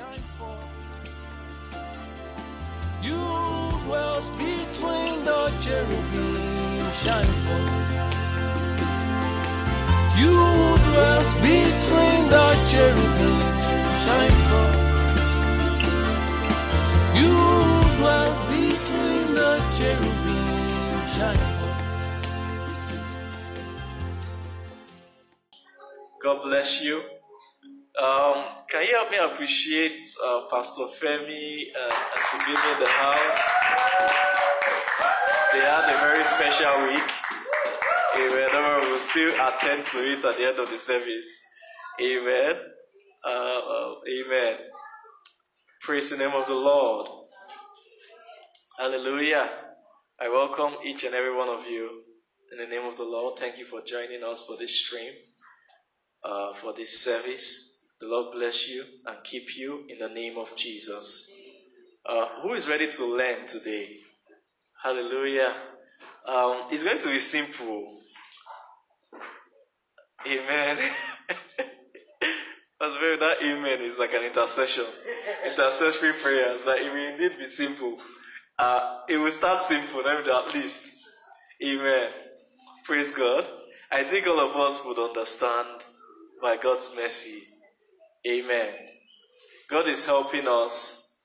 shine forth. You dwells between the cherubim, shine forth. You dwells between the cherubim, shine forth. You dwells between the cherubim, shine forth. God bless you. Um, can you help me appreciate uh, Pastor Femi and, and Sibini in the house? They had a very special week. Amen. We will still attend to it at the end of the service. Amen. Uh, uh, amen. Praise the name of the Lord. Hallelujah. I welcome each and every one of you in the name of the Lord. Thank you for joining us for this stream, uh, for this service. The Lord bless you and keep you in the name of Jesus. Uh, who is ready to learn today? Hallelujah. Um, it's going to be simple. Amen. That's very that amen is like an intercession. Intercessory prayers that it will indeed be simple. Uh, it will start simple, let me at least. Amen. Praise God. I think all of us would understand by God's mercy. Amen. God is helping us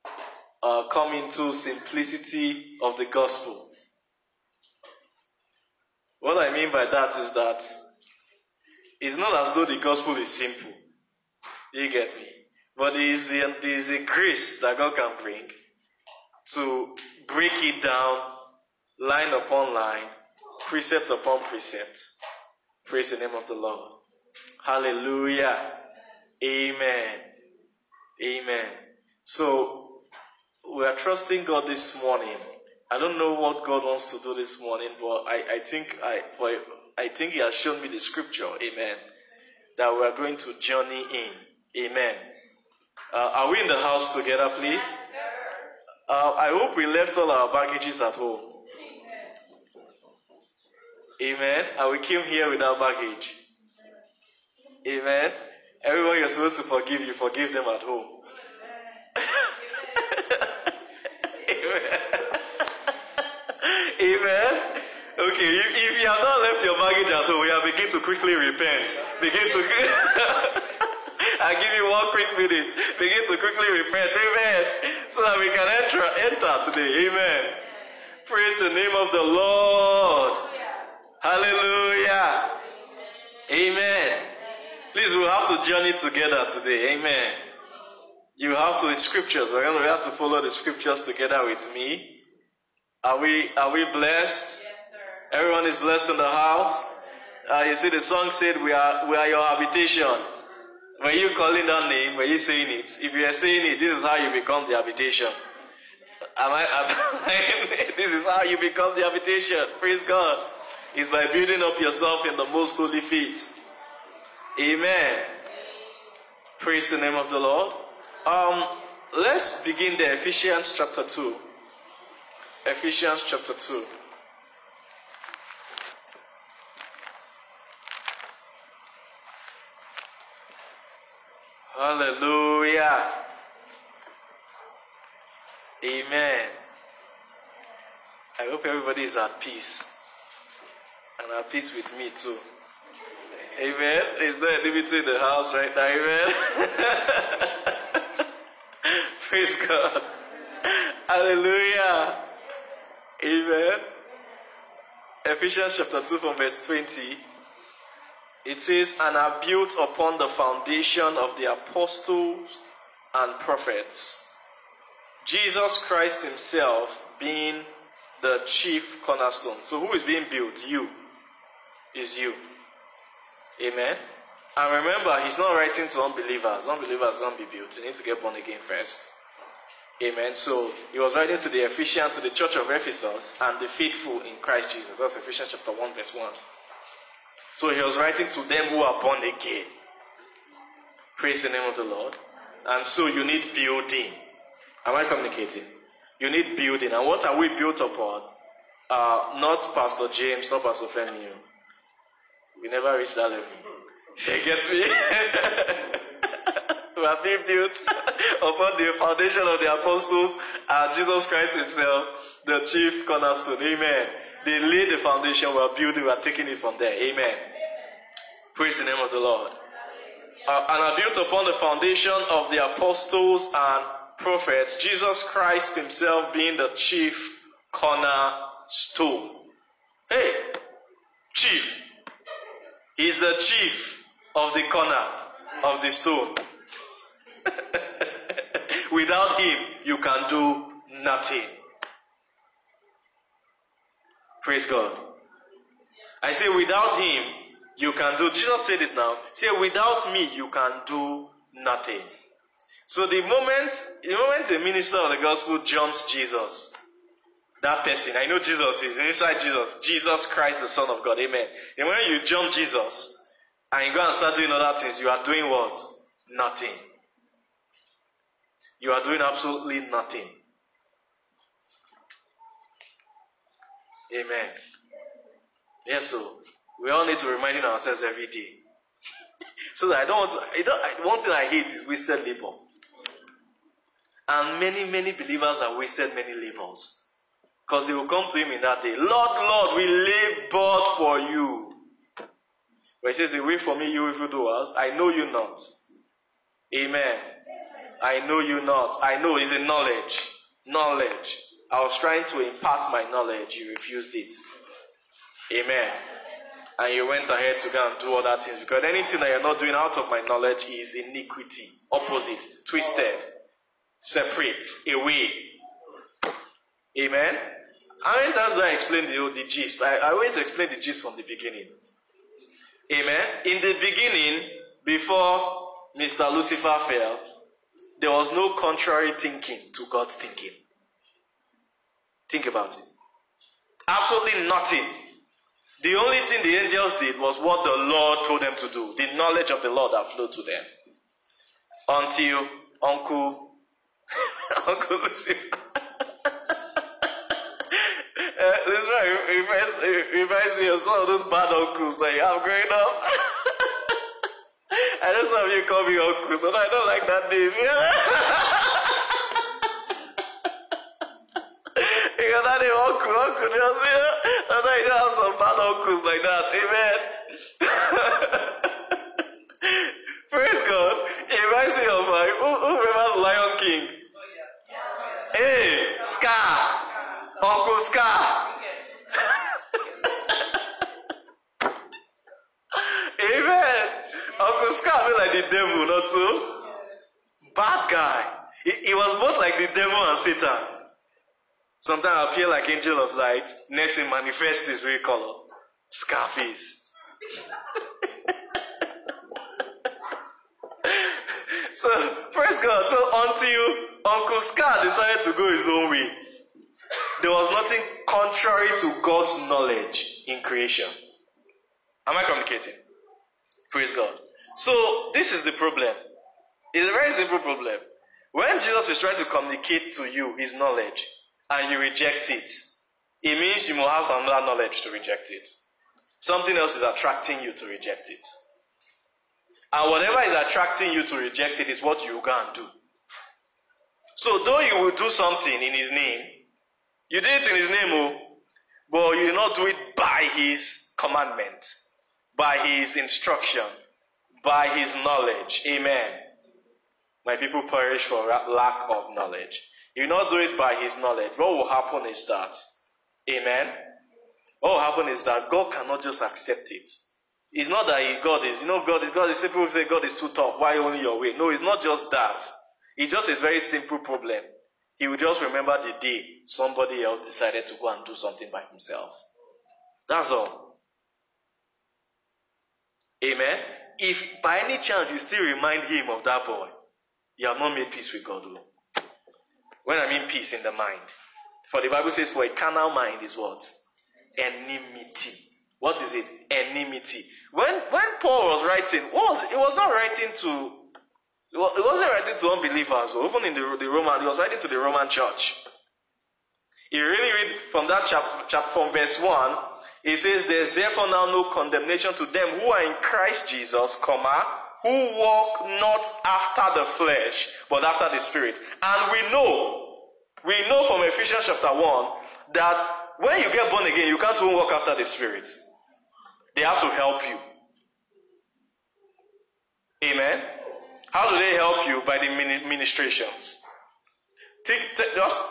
uh, come into simplicity of the gospel. What I mean by that is that it's not as though the gospel is simple. You get me? But there is a, there is a grace that God can bring to break it down line upon line, precept upon precept. Praise the name of the Lord. Hallelujah. Amen. Amen. So we are trusting God this morning. I don't know what God wants to do this morning, but I, I think I for I think He has shown me the scripture. Amen. That we are going to journey in. Amen. Uh, are we in the house together, please? Uh, I hope we left all our baggages at home. Amen. And we came here without baggage. Amen. Everyone you're supposed to forgive, you forgive them at home. Amen. Amen. Okay, if, if you have not left your baggage at home, we are begin to quickly repent. Begin to. I'll give you one quick minute. Begin to quickly repent. Amen. So that we can enter, enter today. Amen. Praise the name of the Lord. Hallelujah. Amen. Please, we'll have to journey together today. Amen. You have to the scriptures. We're going to have to follow the scriptures together with me. Are we are we blessed? Yes, sir. Everyone is blessed in the house. Uh, you see, the song said, "We are we are your habitation." When you calling that name, when you saying it, if you are saying it, this is how you become the habitation. Am I? Am I this is how you become the habitation. Praise God. It's by building up yourself in the most holy faith. Amen. Praise the name of the Lord. Um, let's begin the Ephesians chapter 2. Ephesians chapter 2. Hallelujah. Amen. I hope everybody is at peace. And at peace with me too. Amen. Is there a liberty in the house right now? Amen. Praise God. Hallelujah. Amen. Ephesians chapter 2 from verse 20. It says, And are built upon the foundation of the apostles and prophets. Jesus Christ Himself being the chief cornerstone. So who is being built? You. Is you. Amen. And remember, he's not writing to unbelievers. Unbelievers don't be built. You need to get born again first. Amen. So he was writing to the Ephesians, to the church of Ephesus, and the faithful in Christ Jesus. That's Ephesians chapter 1, verse 1. So he was writing to them who are born again. Praise the name of the Lord. And so you need building. Am I communicating? You need building. And what are we built upon? Uh, not Pastor James, not Pastor Femi. We never reached that level. You get me? we are being built upon the foundation of the apostles and Jesus Christ himself, the chief cornerstone. Amen. They laid the foundation, we are building, we are taking it from there. Amen. Praise the name of the Lord. Uh, and are built upon the foundation of the apostles and prophets, Jesus Christ himself being the chief cornerstone. Hey, chief. He's the chief of the corner of the stone. Without him, you can do nothing. Praise God. I say, without him, you can do. Jesus said it now. Say, without me, you can do nothing. So the moment, the moment the minister of the gospel jumps Jesus, that person, I know Jesus is inside Jesus, Jesus Christ, the Son of God, amen. And when you jump Jesus and you go and start doing other things, you are doing what? Nothing. You are doing absolutely nothing. Amen. Yes, so we all need to remind ourselves every day. so that I don't want to, I don't, one thing I hate is wasted labor. And many, many believers have wasted many labors. Because they will come to him in that day. Lord, Lord, we live labored for you. But he says, Away from me, you evildoers. I know you not. Amen. I know you not. I know it's a knowledge. Knowledge. I was trying to impart my knowledge. You refused it. Amen. And you went ahead to go and do other things. Because anything that you're not doing out of my knowledge is iniquity. Opposite. Twisted. Separate. Away. Amen. How many times do I explain the, the gist? I, I always explain the gist from the beginning. Amen. In the beginning, before Mr. Lucifer fell, there was no contrary thinking to God's thinking. Think about it. Absolutely nothing. The only thing the angels did was what the Lord told them to do. The knowledge of the Lord that flowed to them. Until Uncle Uncle Lucifer. Uh, this one reminds, reminds me of some of those bad uncles that you have growing up. I know some of you call me uncle, so I don't like that name. because that name uncle, uncle, you know, sometimes you have some bad uncles like that. Amen. Praise God. It reminds me of like, who, who remembers Lion King? Hey, Scar. Uncle Scar. Amen. Uncle Scar be like the devil, not so? Bad guy. He, he was both like the devil and Satan. Sometimes appear like angel of light. Next, he manifests his real color. Scarface. so, praise God. So, until Uncle Scar decided to go his own way, there was nothing contrary to God's knowledge in creation. Am I communicating? Praise God. So, this is the problem. It's a very simple problem. When Jesus is trying to communicate to you his knowledge and you reject it, it means you must have some other knowledge to reject it. Something else is attracting you to reject it. And whatever is attracting you to reject it is what you and do. So, though you will do something in his name, you did it in his name, oh, but you did not do it by his commandment, by his instruction, by his knowledge. Amen. My people perish for lack of knowledge. You not do it by his knowledge. What will happen is that, amen. What will happen is that God cannot just accept it. It's not that he, God is, you know, God is, God is, people say God is too tough. Why only your way? No, it's not just that. It's just a very simple problem. He will just remember the day somebody else decided to go and do something by himself. That's all. Amen. If by any chance you still remind him of that boy, you have not made peace with God. Though. When I mean peace in the mind. For the Bible says, for a carnal mind is what? Enmity. What is it? Enmity. When when Paul was writing, what was it was not writing to it wasn't writing to unbelievers, so even in the, the Roman, he was writing to the Roman church. You really read from that chapter, chap, from verse 1, it says, There's therefore now no condemnation to them who are in Christ Jesus, comma, who walk not after the flesh, but after the spirit. And we know, we know from Ephesians chapter 1 that when you get born again, you can't even walk after the spirit. They have to help you. Amen. How do they help you? By the ministrations. Think, just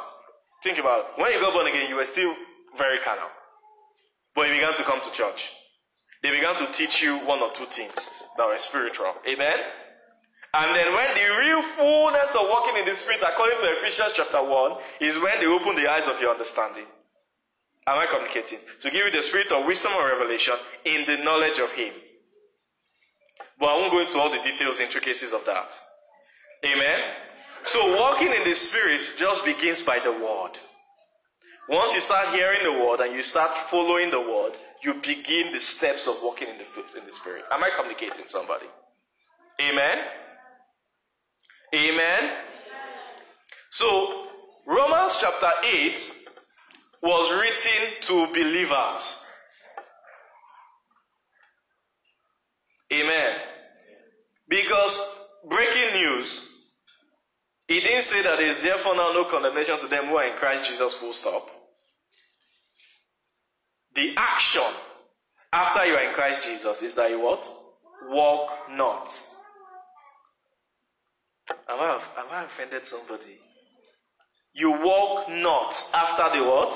think about it. When you got born again, you were still very carnal. But you began to come to church. They began to teach you one or two things that were spiritual. Amen? And then when the real fullness of walking in the Spirit, according to Ephesians chapter 1, is when they open the eyes of your understanding. Am I communicating? To give you the spirit of wisdom and revelation in the knowledge of Him. But I won't go into all the details, and intricacies of that. Amen? So walking in the Spirit just begins by the Word. Once you start hearing the Word and you start following the Word, you begin the steps of walking in the, in the Spirit. Am I communicating somebody? Amen? Amen? So, Romans chapter 8 was written to believers. Amen. Because breaking news, he didn't say that there is therefore now no condemnation to them who are in Christ Jesus, full stop. The action after you are in Christ Jesus is that you what? Walk not. Am I, have I offended somebody? You walk not after the what?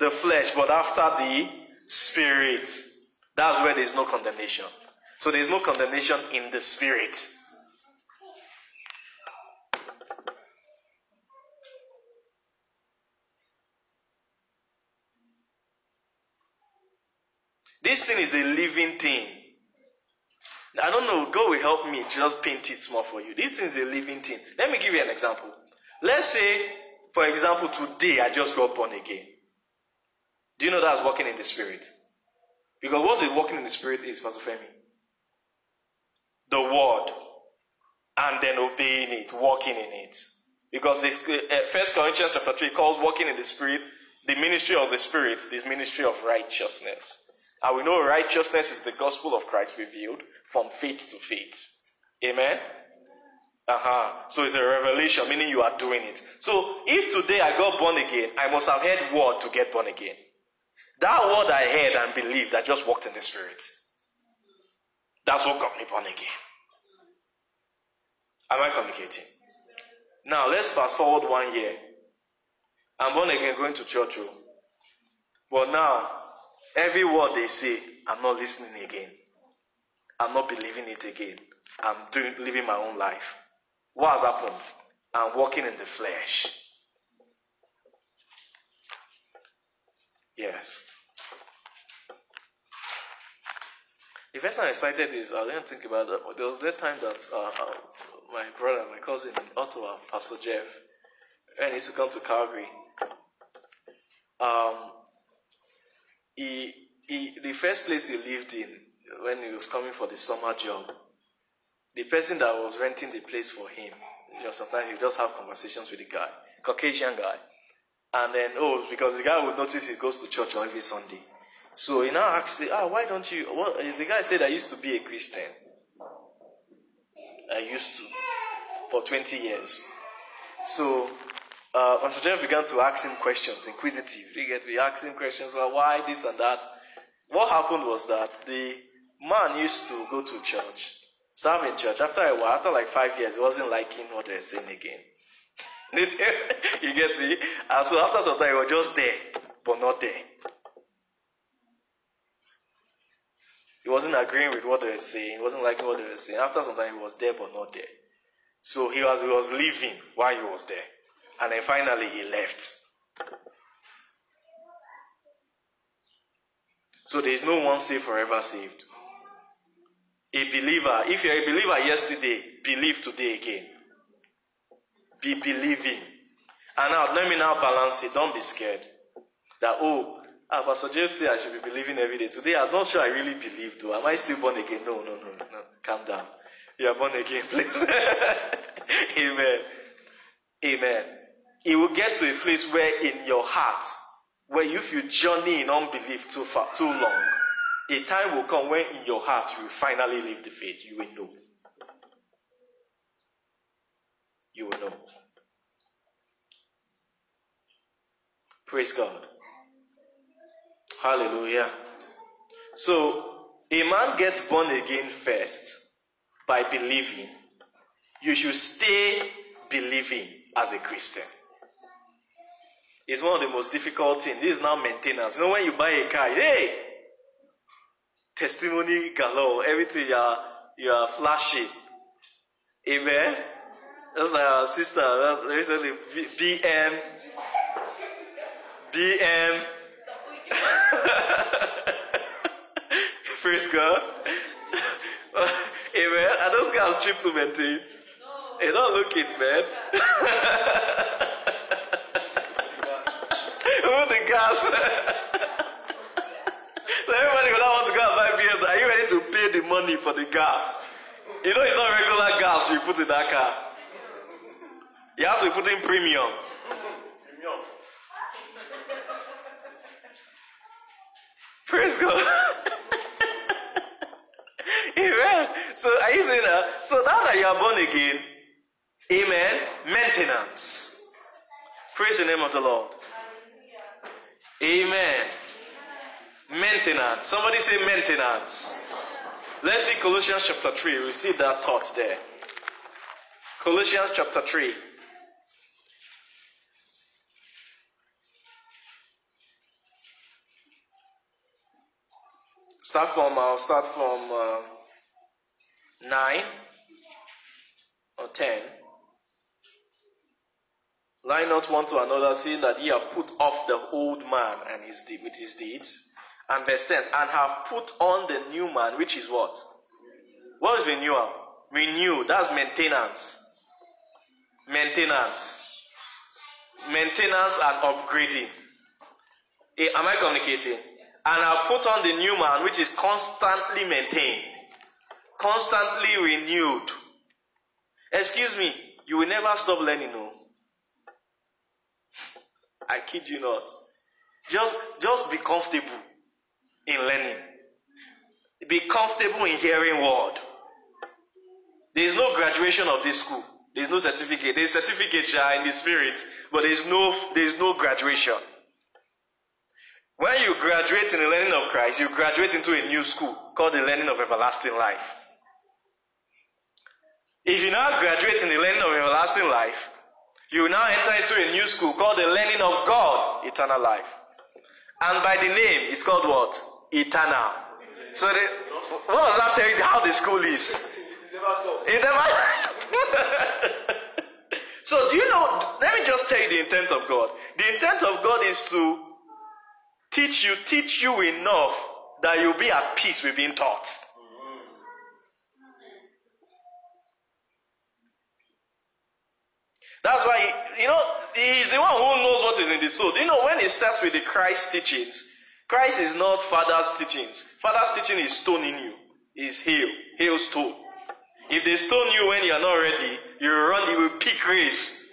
The flesh, but after the spirit. That's where there is no condemnation. So there is no condemnation in the spirit. This thing is a living thing. I don't know, God will help me just paint it small for you. This thing is a living thing. Let me give you an example. Let's say, for example, today I just got born again. Do you know that's walking in the spirit? Because what the walking in the spirit is, Pastor Femi? The word and then obeying it, walking in it. Because this, uh, First Corinthians chapter 3 calls walking in the Spirit the ministry of the Spirit, this ministry of righteousness. And we know righteousness is the gospel of Christ revealed from faith to faith. Amen? Uh-huh. So it's a revelation, meaning you are doing it. So if today I got born again, I must have heard word to get born again. That word I heard and believed, I just walked in the Spirit. That's what got me born again. Am I communicating? Now let's fast forward one year. I'm born again, going to church. Oh. But now, every word they say, I'm not listening again. I'm not believing it again. I'm doing, living my own life. What has happened? I'm walking in the flesh. Yes. The first time I cited this, I didn't think about it. There was that time that uh, uh, my brother, my cousin in Ottawa, Pastor Jeff, and he used to come to Calgary. Um, he, he, the first place he lived in when he was coming for the summer job, the person that was renting the place for him, you know, sometimes he just have conversations with the guy, Caucasian guy, and then oh, because the guy would notice he goes to church every Sunday. So he now asked, ah, why don't you? Well, the guy said I used to be a Christian. I used to for 20 years. So uh, Pastor Jeff began to ask him questions, inquisitive. You get me asking questions like why this and that. What happened was that the man used to go to church, serve in church. After a while, after like five years, he wasn't liking what they were saying again. you get me? And so after some time, he was just there, but not there. He wasn't agreeing with what they were saying. He wasn't liking what they were saying. After some time, he was there but not there. So he was, he was leaving while he was there. And then finally, he left. So there is no one saved forever saved. A believer, if you're a believer yesterday, believe today again. Be believing. And now, let me now balance it. Don't be scared. That, oh, Ah, Pastor James said I should be believing every day. Today, I'm not sure I really believe, though. Am I still born again? No, no, no, no. Calm down. You are born again, please. Amen. Amen. It will get to a place where in your heart, where if you journey in unbelief too far, too long, a time will come when in your heart you will finally leave the faith. You will know. You will know. Praise God. Hallelujah. So, a man gets born again first by believing. You should stay believing as a Christian. It's one of the most difficult things. This is now maintenance. You know, when you buy a car, hey, testimony galore, everything you are, you are flashing. Amen. Just like our sister uh, recently, BM, BM. Praise God. Amen. Are those cars cheap to maintain? Hey, don't look it, man. Who the gas? so everybody will not want to go and buy BM. Are you ready to pay the money for the gas? You know it's not regular gas you put in that car. You have to put in premium. Praise God. Amen. So are you saying that? So now that you are born again, amen, maintenance. Praise the name of the Lord. Amen. Maintenance. Somebody say maintenance. Let's see Colossians chapter 3. We see that thought there. Colossians chapter 3. Start from, I'll start from uh, 9 or 10. Lie not one to another, seeing that ye have put off the old man and his de- with his deeds. And verse 10, and have put on the new man, which is what? What is renewal? Renew, that's maintenance. Maintenance. Maintenance and upgrading. Eh, Am I communicating? And have put on the new man, which is constantly maintained, constantly renewed. Excuse me, you will never stop learning, no. I kid you not. Just, just be comfortable in learning. Be comfortable in hearing word. There is no graduation of this school. There is no certificate. There is certificate in the spirit, but there is no there is no graduation. When you graduate in the learning of Christ, you graduate into a new school called the learning of everlasting life. If you now graduate in the learning of everlasting life, you now enter into a new school called the learning of God, eternal life. And by the name, it's called what? Eternal. So, the, what does that tell you how the school is? It never. so, do you know? Let me just tell you the intent of God. The intent of God is to teach you, teach you enough that you'll be at peace with being taught. That's why, he, you know, he's the one who knows what is in the soul. Do you know when it starts with the Christ teachings? Christ is not Father's teachings. Father's teaching is stoning you. Is hail, hail stone. If they stone you when you are not ready, you run, you will pick race.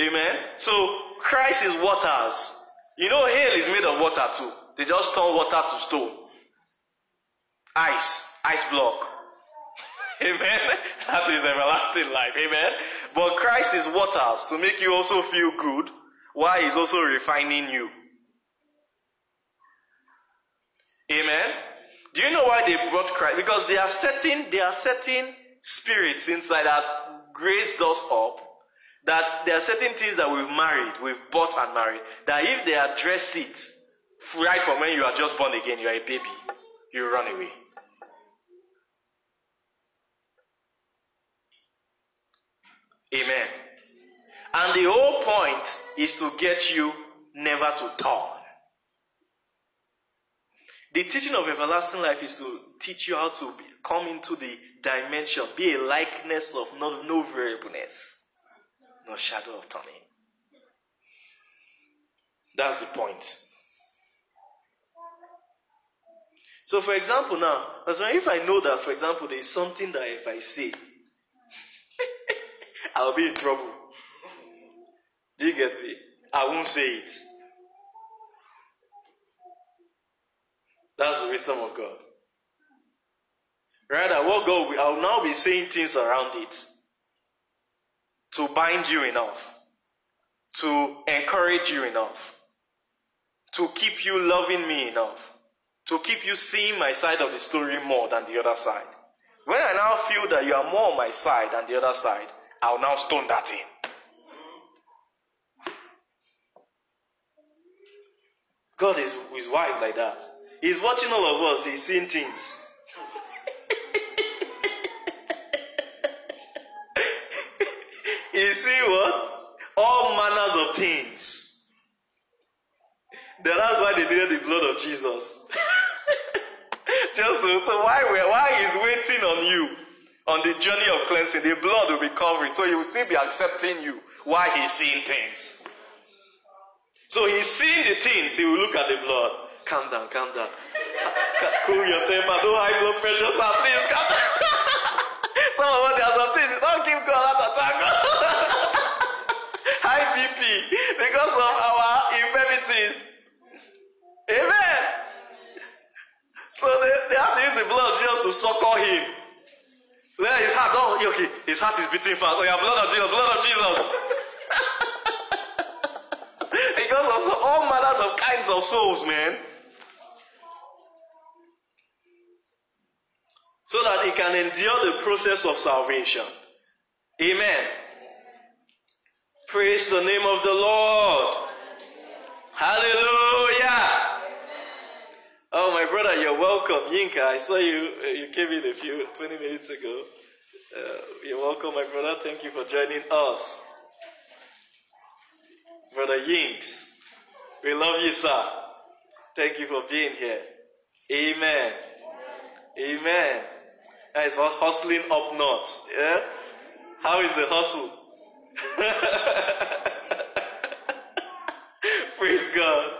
Amen. So Christ is waters. You know, hail is made of water too. They just turn water to stone. Ice, ice block. Amen. That is everlasting life. Amen. But Christ is waters to make you also feel good while He's also refining you. Amen. Do you know why they brought Christ? Because they are setting, they are setting spirits inside that grace us up. That there are certain things that we've married, we've bought and married. That if they address it right from when you are just born again, you are a baby, you run away. Amen. And the whole point is to get you never to turn. The teaching of everlasting life is to teach you how to be, come into the dimension, be a likeness of no, no variableness, no shadow of turning. That's the point. So, for example, now, if I know that, for example, there is something that if I say, I'll be in trouble. Do you get me? I won't say it. That's the wisdom of God. Rather, what God will, I'll now be saying things around it to bind you enough to encourage you enough, to keep you loving me enough, to keep you seeing my side of the story more than the other side. When I now feel that you are more on my side than the other side, I'll now stone that in. God is, is wise like that. He's watching all of us, he's seeing things. Seeing what? All manners of things. Then that's why they needed the blood of Jesus. Just to, so why why he's waiting on you on the journey of cleansing, the blood will be covering, so he will still be accepting you while he's seeing things. So he's seeing the things, he will look at the blood. Calm down, calm down. Cool your temper, no high blood pressure, sir, please calm down. some of us, there are some things, don't give God heart attack. high BP because of our infirmities. Amen. So they, they have to use the blood just to succor him. Let his heart, oh, okay, his heart is beating fast. Oh, yeah, blood of Jesus, blood of Jesus. because of so, all manners of kinds of souls, man. So that he can endure the process of salvation. Amen. Praise the name of the Lord. Hallelujah. Oh, my brother, you're welcome. Yinka, I saw you. uh, You came in a few, 20 minutes ago. Uh, you're welcome, my brother. Thank you for joining us. Brother Yinks, we love you, sir. Thank you for being here. Amen. Amen. Guys, all hustling up north. Yeah? How is the hustle? Praise God.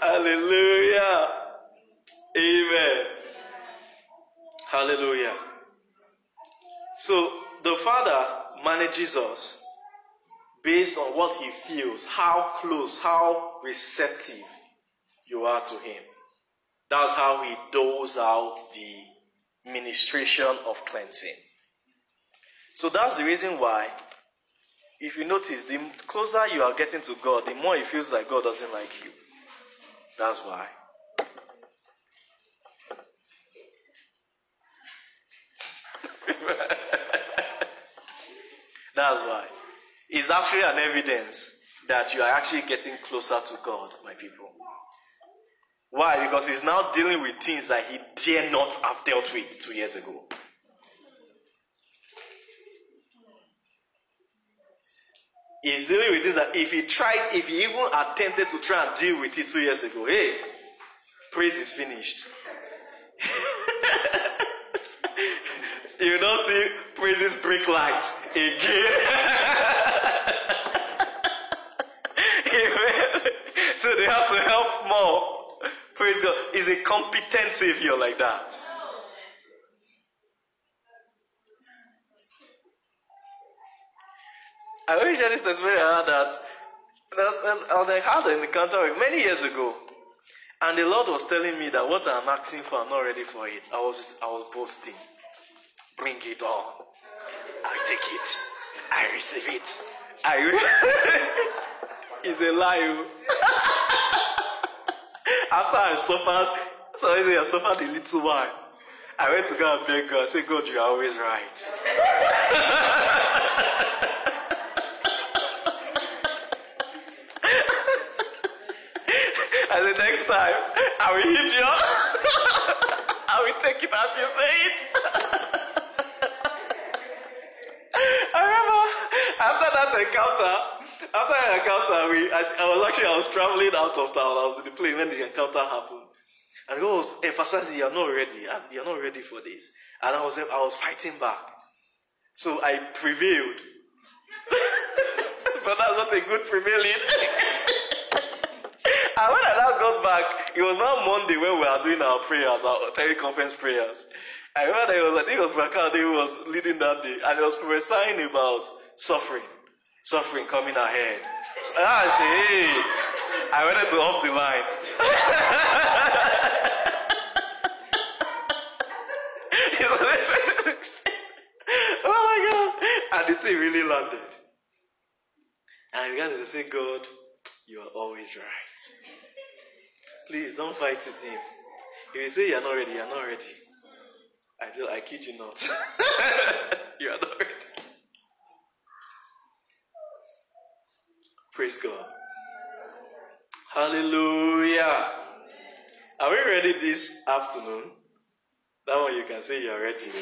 Hallelujah. Amen. Hallelujah. So the Father manages us based on what He feels, how close, how receptive you are to Him. That's how He doles out the ministration of cleansing. So that's the reason why, if you notice, the closer you are getting to God, the more it feels like God doesn't like you. That's why. That's why. It's actually an evidence that you are actually getting closer to God, my people. Why? Because he's now dealing with things that he dare not have dealt with two years ago. He's dealing with things that if he tried, if he even attempted to try and deal with it two years ago, hey, praise is finished. you don't see praises break lights again. So they have to help more. Praise God. Is a competent savior like that. I always share this testimony I had that there's, there's, I had an encounter many years ago. And the Lord was telling me that what I'm asking for, I'm not ready for it. I was I was boasting. Bring it on. I take it. I receive it. I re- It's a lie. Oh. After I suffered, so I say I suffered a little while. I went to God and beg God. I said, God, you are always right. and the next time, I will hit you. I will take it as you say it. I remember after that encounter, after that encounter, we I, I was actually I was traveling out of town. I was in the plane when the encounter happened, and God was emphasizing, "You're not ready. Ah, you're not ready for this." And I was I was fighting back, so I prevailed. but that's not a good prevailing. and when I now got back, it was now Monday when we were doing our prayers, our teleconference prayers. I remember it was, I think it was Bakade who was leading that day, and he was prophesying about suffering, suffering coming ahead. So I said, hey, I wanted to off the line. Oh my God. And the thing really landed. And he began to say, God, you are always right. Please don't fight with him. If you say you're not ready, you're not ready. I, just, I kid you not. you are not ready. Praise God. Hallelujah. Are we ready this afternoon? That one you can say you're ready.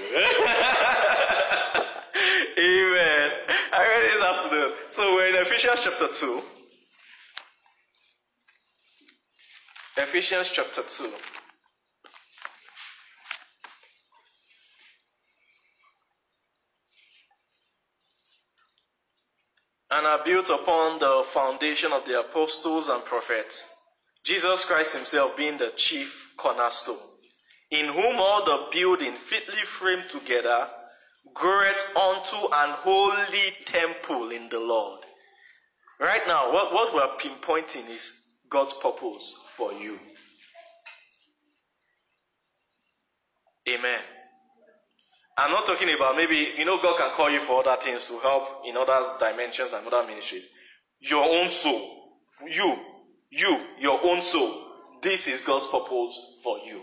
Amen. I read this afternoon. So we're in Ephesians chapter 2. Ephesians chapter 2. And are built upon the foundation of the apostles and prophets, Jesus Christ Himself being the chief cornerstone, in whom all the building fitly framed together groweth unto an holy temple in the Lord. Right now, what, what we're pinpointing is God's purpose for you. Amen. I'm not talking about maybe, you know, God can call you for other things to help in other dimensions and other ministries. Your own soul. You. You. Your own soul. This is God's purpose for you.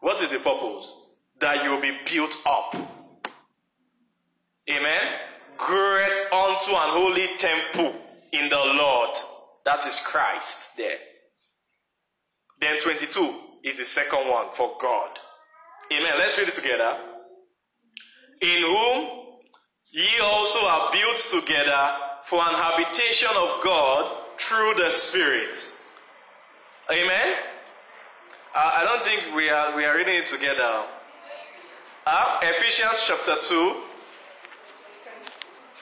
What is the purpose? That you will be built up. Amen. Unto an holy temple in the Lord. That is Christ there. Then 22 is the second one for God. Amen. Let's read it together. In whom ye also are built together for an habitation of God through the Spirit. Amen. Uh, I don't think we are we are reading it together. Uh, Ephesians chapter 2.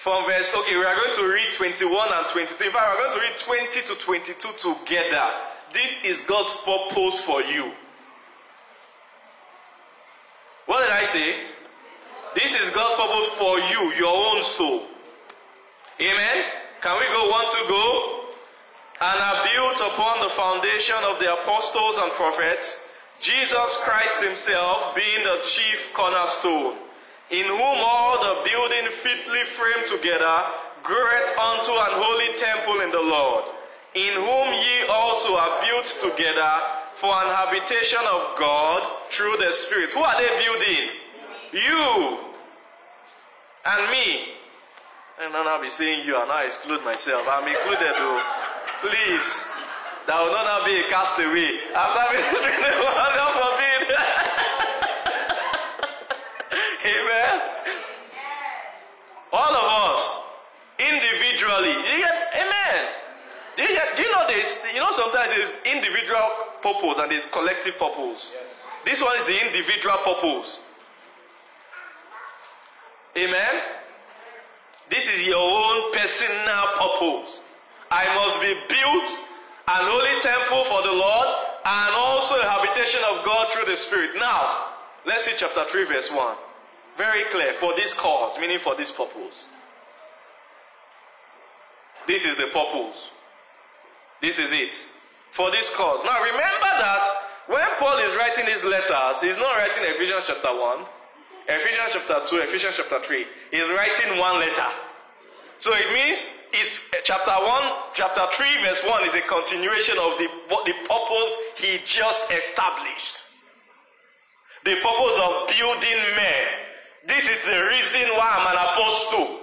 From verse, okay, we are going to read 21 and 22. In fact, we are going to read 20 to 22 together. This is God's purpose for you. What did I say? This is God's purpose for you, your own soul. Amen. Can we go one to go? And are built upon the foundation of the apostles and prophets, Jesus Christ Himself being the chief cornerstone, in whom all the building fitly framed together groweth unto an holy temple in the Lord in whom ye also are built together for an habitation of God through the Spirit. Who are they building? You and me. And then I'll be saying you and I exclude myself. I'm included though. Please. That will not be a castaway. After ministering God forbid. All of us, individually. Amen. Do you, do you know this? You know sometimes there's individual purpose and there's collective purpose. Yes. This one is the individual purpose. Amen. This is your own personal purpose. I must be built an holy temple for the Lord and also a habitation of God through the Spirit. Now, let's see chapter 3, verse 1. Very clear. For this cause, meaning for this purpose. This is the purpose. This is it. For this cause. Now remember that when Paul is writing these letters, he's not writing Ephesians chapter 1, Ephesians chapter 2, Ephesians chapter 3. He's writing one letter. So it means it's eh, chapter 1, chapter 3, verse 1 is a continuation of the, the purpose he just established. The purpose of building men. This is the reason why I'm an apostle.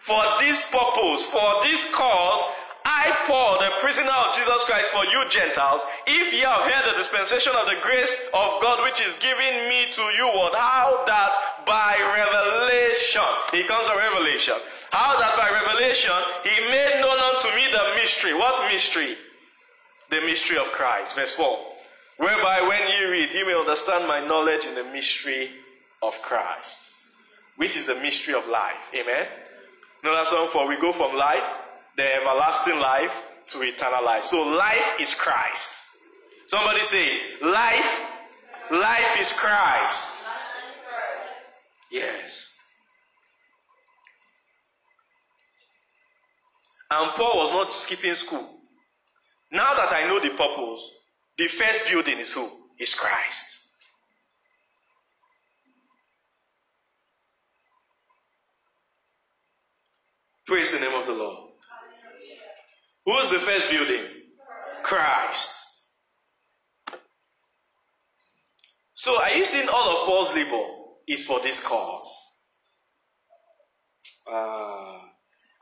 For this purpose, for this cause, I, Paul, the prisoner of Jesus Christ for you Gentiles, if ye have heard the dispensation of the grace of God which is given me to you, what? How that by revelation, he comes from revelation. How that by revelation he made known unto me the mystery. What mystery? The mystery of Christ. Verse 4. Whereby when ye read, ye may understand my knowledge in the mystery of Christ. Which is the mystery of life. Amen. No, that's all for we go from life the everlasting life to eternal life. So life is Christ. Somebody say, life, life is Christ. Yes. And Paul was not skipping school. Now that I know the purpose, the first building is who? Is Christ. Praise the name of the Lord. Who's the first building? Christ. So are you seeing all of Paul's labor is for this cause? Ah,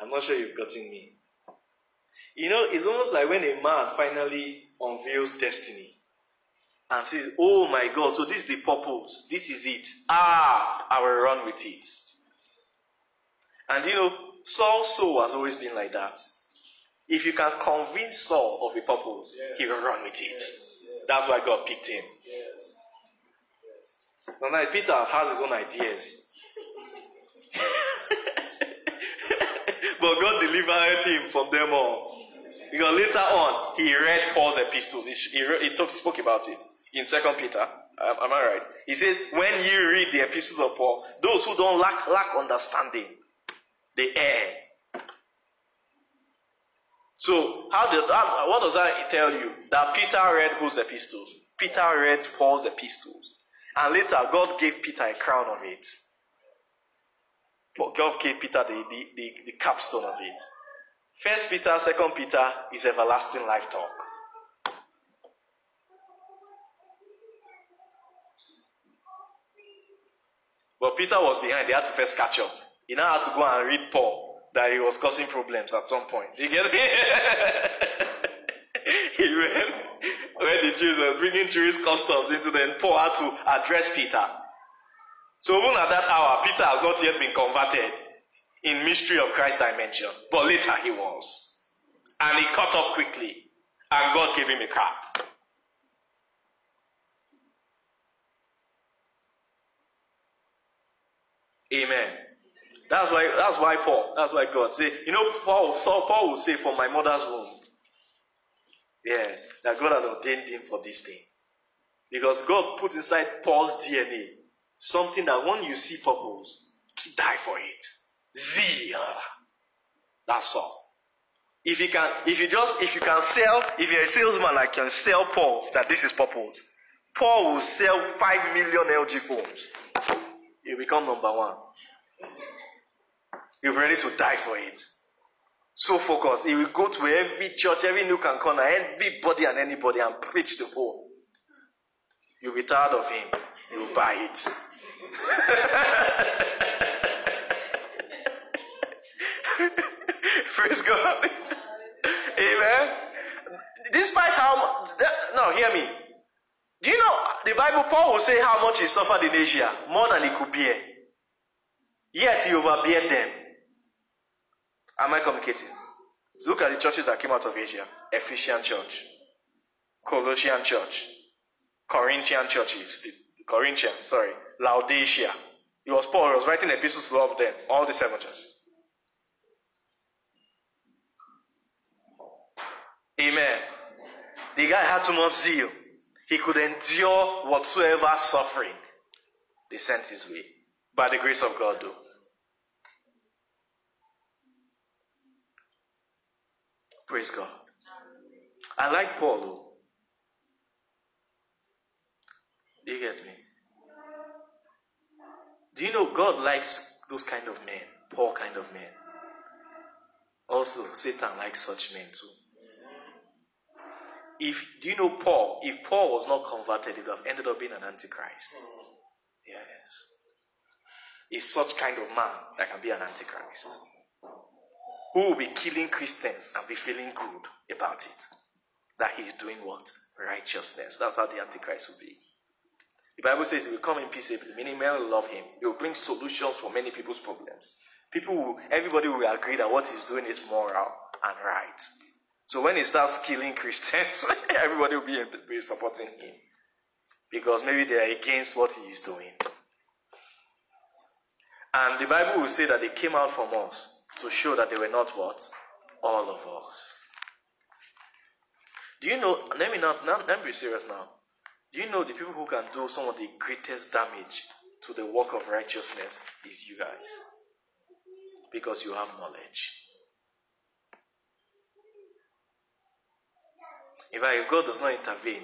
I'm not sure you've gotten me. You know, it's almost like when a man finally unveils destiny and says, Oh my God, so this is the purpose, this is it. Ah, I will run with it. And you know, Saul's soul has always been like that. If you can convince Saul of a purpose, he will run with it. That's why God picked him. Now, Peter has his own ideas. but God delivered him from them all. Because later on, he read Paul's epistles. He, he, he, talked, he spoke about it in Second Peter. Um, am I right? He says, when you read the epistles of Paul, those who don't lack lack understanding, they err. So, how did how, what does that tell you? That Peter read whose epistles? Peter read Paul's epistles, and later God gave Peter a crown of it. But God gave Peter the, the, the, the capstone of it. First Peter, Second Peter is everlasting life talk. But Peter was behind, they had to first catch up. He now had to go and read Paul that he was causing problems at some point. Do you get it? he went when the Jews were bringing Jewish customs into them, Paul had to address Peter. So even at that hour, Peter has not yet been converted in mystery of Christ dimension, but later he was. And he caught up quickly, and God gave him a cap. Amen. That's why that's why Paul, that's why God say, you know, Paul, so Paul will say, from my mother's womb. Yes, that God had ordained him for this thing. Because God put inside Paul's DNA something that when you see purpose, die for it. Zeal. That's all. If you can, if you just, if you can sell, if you're a salesman, I can sell Paul that this is purpose. Paul will sell five million LG phones. You become number one. You're ready to die for it. So focused. He will go to every church, every nook and corner, everybody and anybody and preach the whole. You'll be tired of him. You will buy it. Praise God. Amen. Despite how no, hear me. Do you know the Bible? Paul will say how much he suffered in Asia, more than he could bear. Yet he overbeared them. Am I communicating? Look at the churches that came out of Asia: Ephesian church, Colossian church, Corinthian churches, Corinthian, sorry, Laodicea. It was Paul who was writing epistles to all of them, all the seven churches. Amen. The guy had too much zeal. He could endure whatsoever suffering they sent his way. By the grace of God, though. Praise God. I like Paul. Do you get me? Do you know God likes those kind of men, Paul kind of men? Also, Satan likes such men too. If do you know Paul? If Paul was not converted, he would have ended up being an antichrist. Yes. He's such kind of man that can be an antichrist. Who will be killing Christians and be feeling good about it. That he's doing what? Righteousness. That's how the antichrist will be. The Bible says he will come in peaceably, meaning men will love him. He will bring solutions for many people's problems. People will, everybody will agree that what he's doing is moral and right. So when he starts killing Christians, everybody will be, be supporting him. Because maybe they are against what he is doing. And the Bible will say that they came out from us to show that they were not what? All of us. Do you know? Let me not, let me be serious now. Do you know the people who can do some of the greatest damage to the work of righteousness is you guys? Because you have knowledge. In fact, if God does not intervene,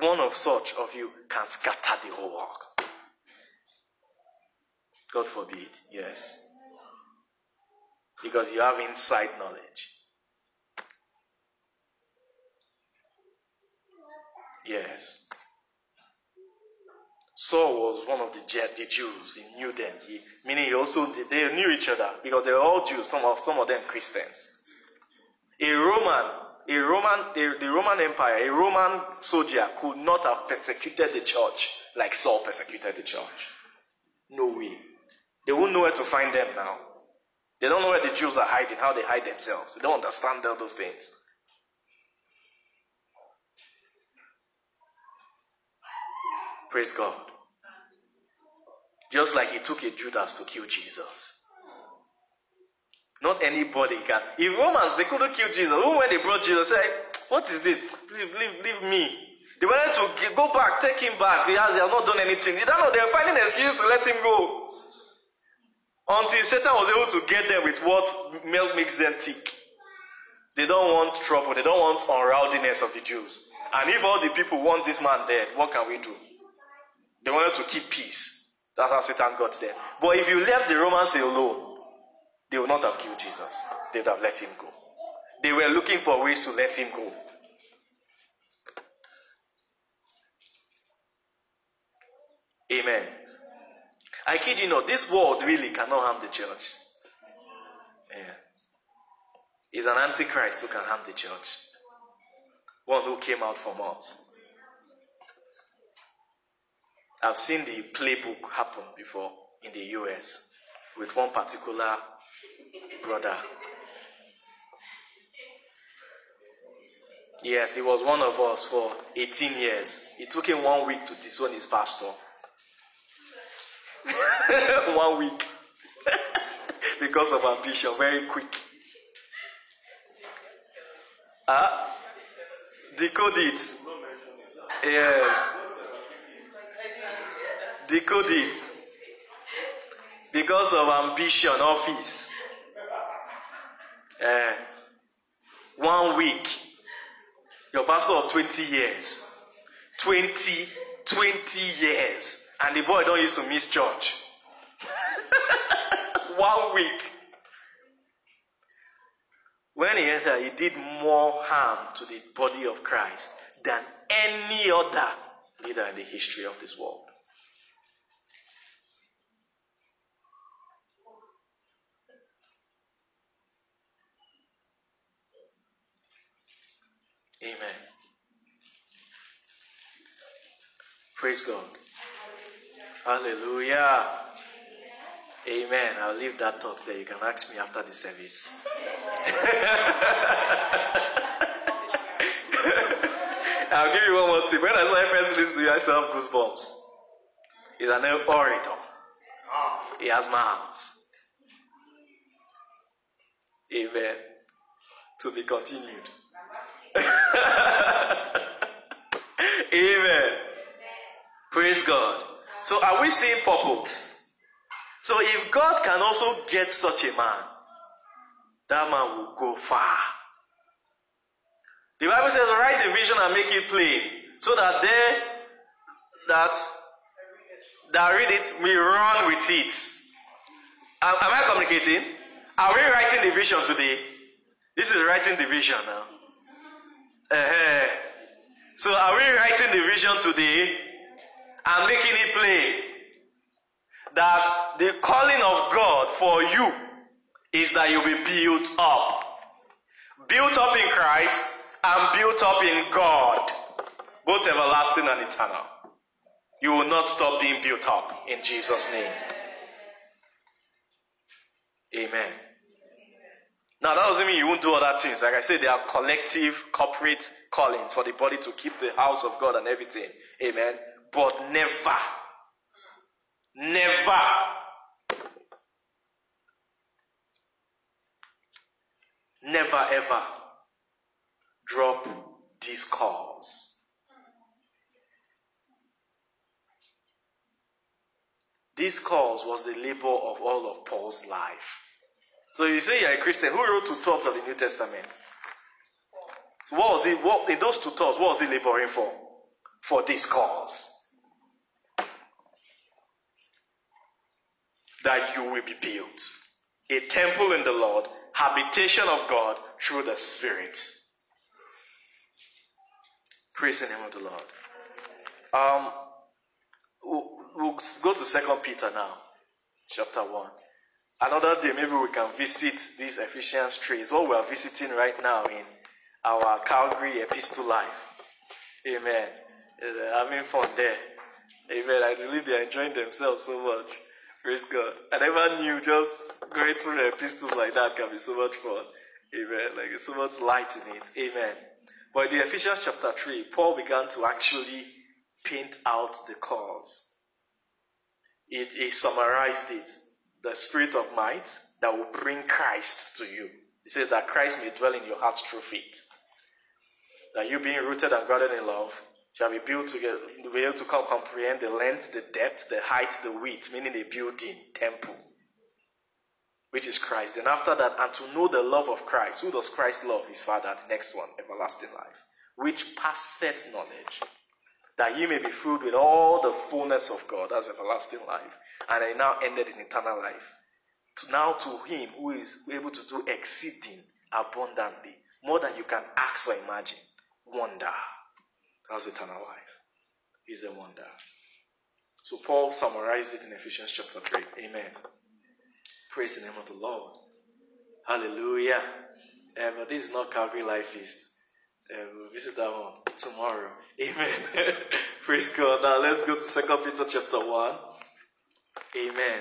one of such of you can scatter the whole work. God forbid, yes. Because you have inside knowledge. Yes. Saul was one of the, the Jews. He knew them. He, meaning he also they knew each other because they were all Jews. Some of some of them Christians. A Roman, a Roman, a, the Roman Empire, a Roman soldier could not have persecuted the church like Saul persecuted the church. No way. They won't know where to find them now. They don't know where the Jews are hiding, how they hide themselves. They don't understand all those things. Praise God. Just like he took a Judas to kill Jesus. Not anybody can. If Romans, they couldn't kill Jesus. Even when they brought Jesus, say, What is this? Please leave, leave me. They wanted to go back, take him back. They, have, they have not done anything. They don't know. They are finding an excuse to let him go. Until Satan was able to get them with what milk makes them tick. They don't want trouble. They don't want unrowdiness of the Jews. And if all the people want this man dead, what can we do? They wanted to keep peace. That's how Satan got there. But if you left the Romans alone, they would not have killed Jesus. They would have let him go. They were looking for ways to let him go. Amen. I kid you not, this world really cannot harm the church. Yeah. It's an antichrist who can harm the church. One who came out from us. I've seen the playbook happen before in the US with one particular brother. Yes, he was one of us for 18 years. It took him one week to disown his pastor. one week. because of ambition, very quick. Ah, uh, decode it. Yes. Decode it. Because of ambition, office. Uh, one week. Your pastor of 20 years. 20, 20 years. And the boy don't used to miss church. one week. When he entered, he did more harm to the body of Christ than any other leader in the history of this world. Amen. Praise God. Hallelujah. Amen. I'll leave that thought there. You can ask me after the service. I'll give you one more tip. When I saw first listen to you, I still goosebumps. He's an orator. He has mouths. Amen. To be continued. Amen. Praise God. So are we seeing purpose? So if God can also get such a man, that man will go far. The Bible says, write the vision and make it plain, so that they that that read it will run with it. Am, am I communicating? Are we writing the vision today? This is writing the vision now. Uh-huh. So are we writing the vision today and making it plain that the calling of God for you is that you'll be built up. Built up in Christ and built up in God, both everlasting and eternal. You will not stop being built up in Jesus' name. Amen. Now, that doesn't mean you won't do other things. Like I said, there are collective, corporate callings for the body to keep the house of God and everything. Amen. But never, never never ever drop these calls. This cause was the labor of all of Paul's life. So you say you're a Christian. Who wrote two thirds of the New Testament? So what was it? What in those two thirds? What was he laboring for? For this cause. That you will be built. a temple in the Lord, habitation of God through the Spirit. Praise the name of the Lord. Um, we'll, we'll go to Second Peter now, chapter one. Another day, maybe we can visit these Ephesians trees. What we are visiting right now in our Calgary Epistle Life. Amen. Having fun there. Amen. I believe they are enjoying themselves so much. Praise God. I never knew just going through the epistles like that can be so much fun. Amen. Like so much light in it. Amen. But in the Ephesians chapter 3, Paul began to actually paint out the cause. It, he summarized it. The spirit of might that will bring Christ to you. He says that Christ may dwell in your hearts through faith. That you being rooted and grounded in love shall be built to get, be able to comprehend the length, the depth, the height, the width, meaning the building, temple, which is Christ. And after that, and to know the love of Christ. Who does Christ love? His Father. The next one, everlasting life, which passeth knowledge, that ye may be filled with all the fullness of God. That's everlasting life. And it now ended in eternal life. To now to him who is able to do exceeding abundantly, more than you can ask or imagine. Wonder. That's eternal life. Is a wonder. So Paul summarized it in Ephesians chapter 3. Amen. Praise the name of the Lord. Hallelujah. Uh, but this is not Calgary Life Feast. Uh, we'll visit that one tomorrow. Amen. Praise God. Now let's go to Second Peter chapter 1. Amen.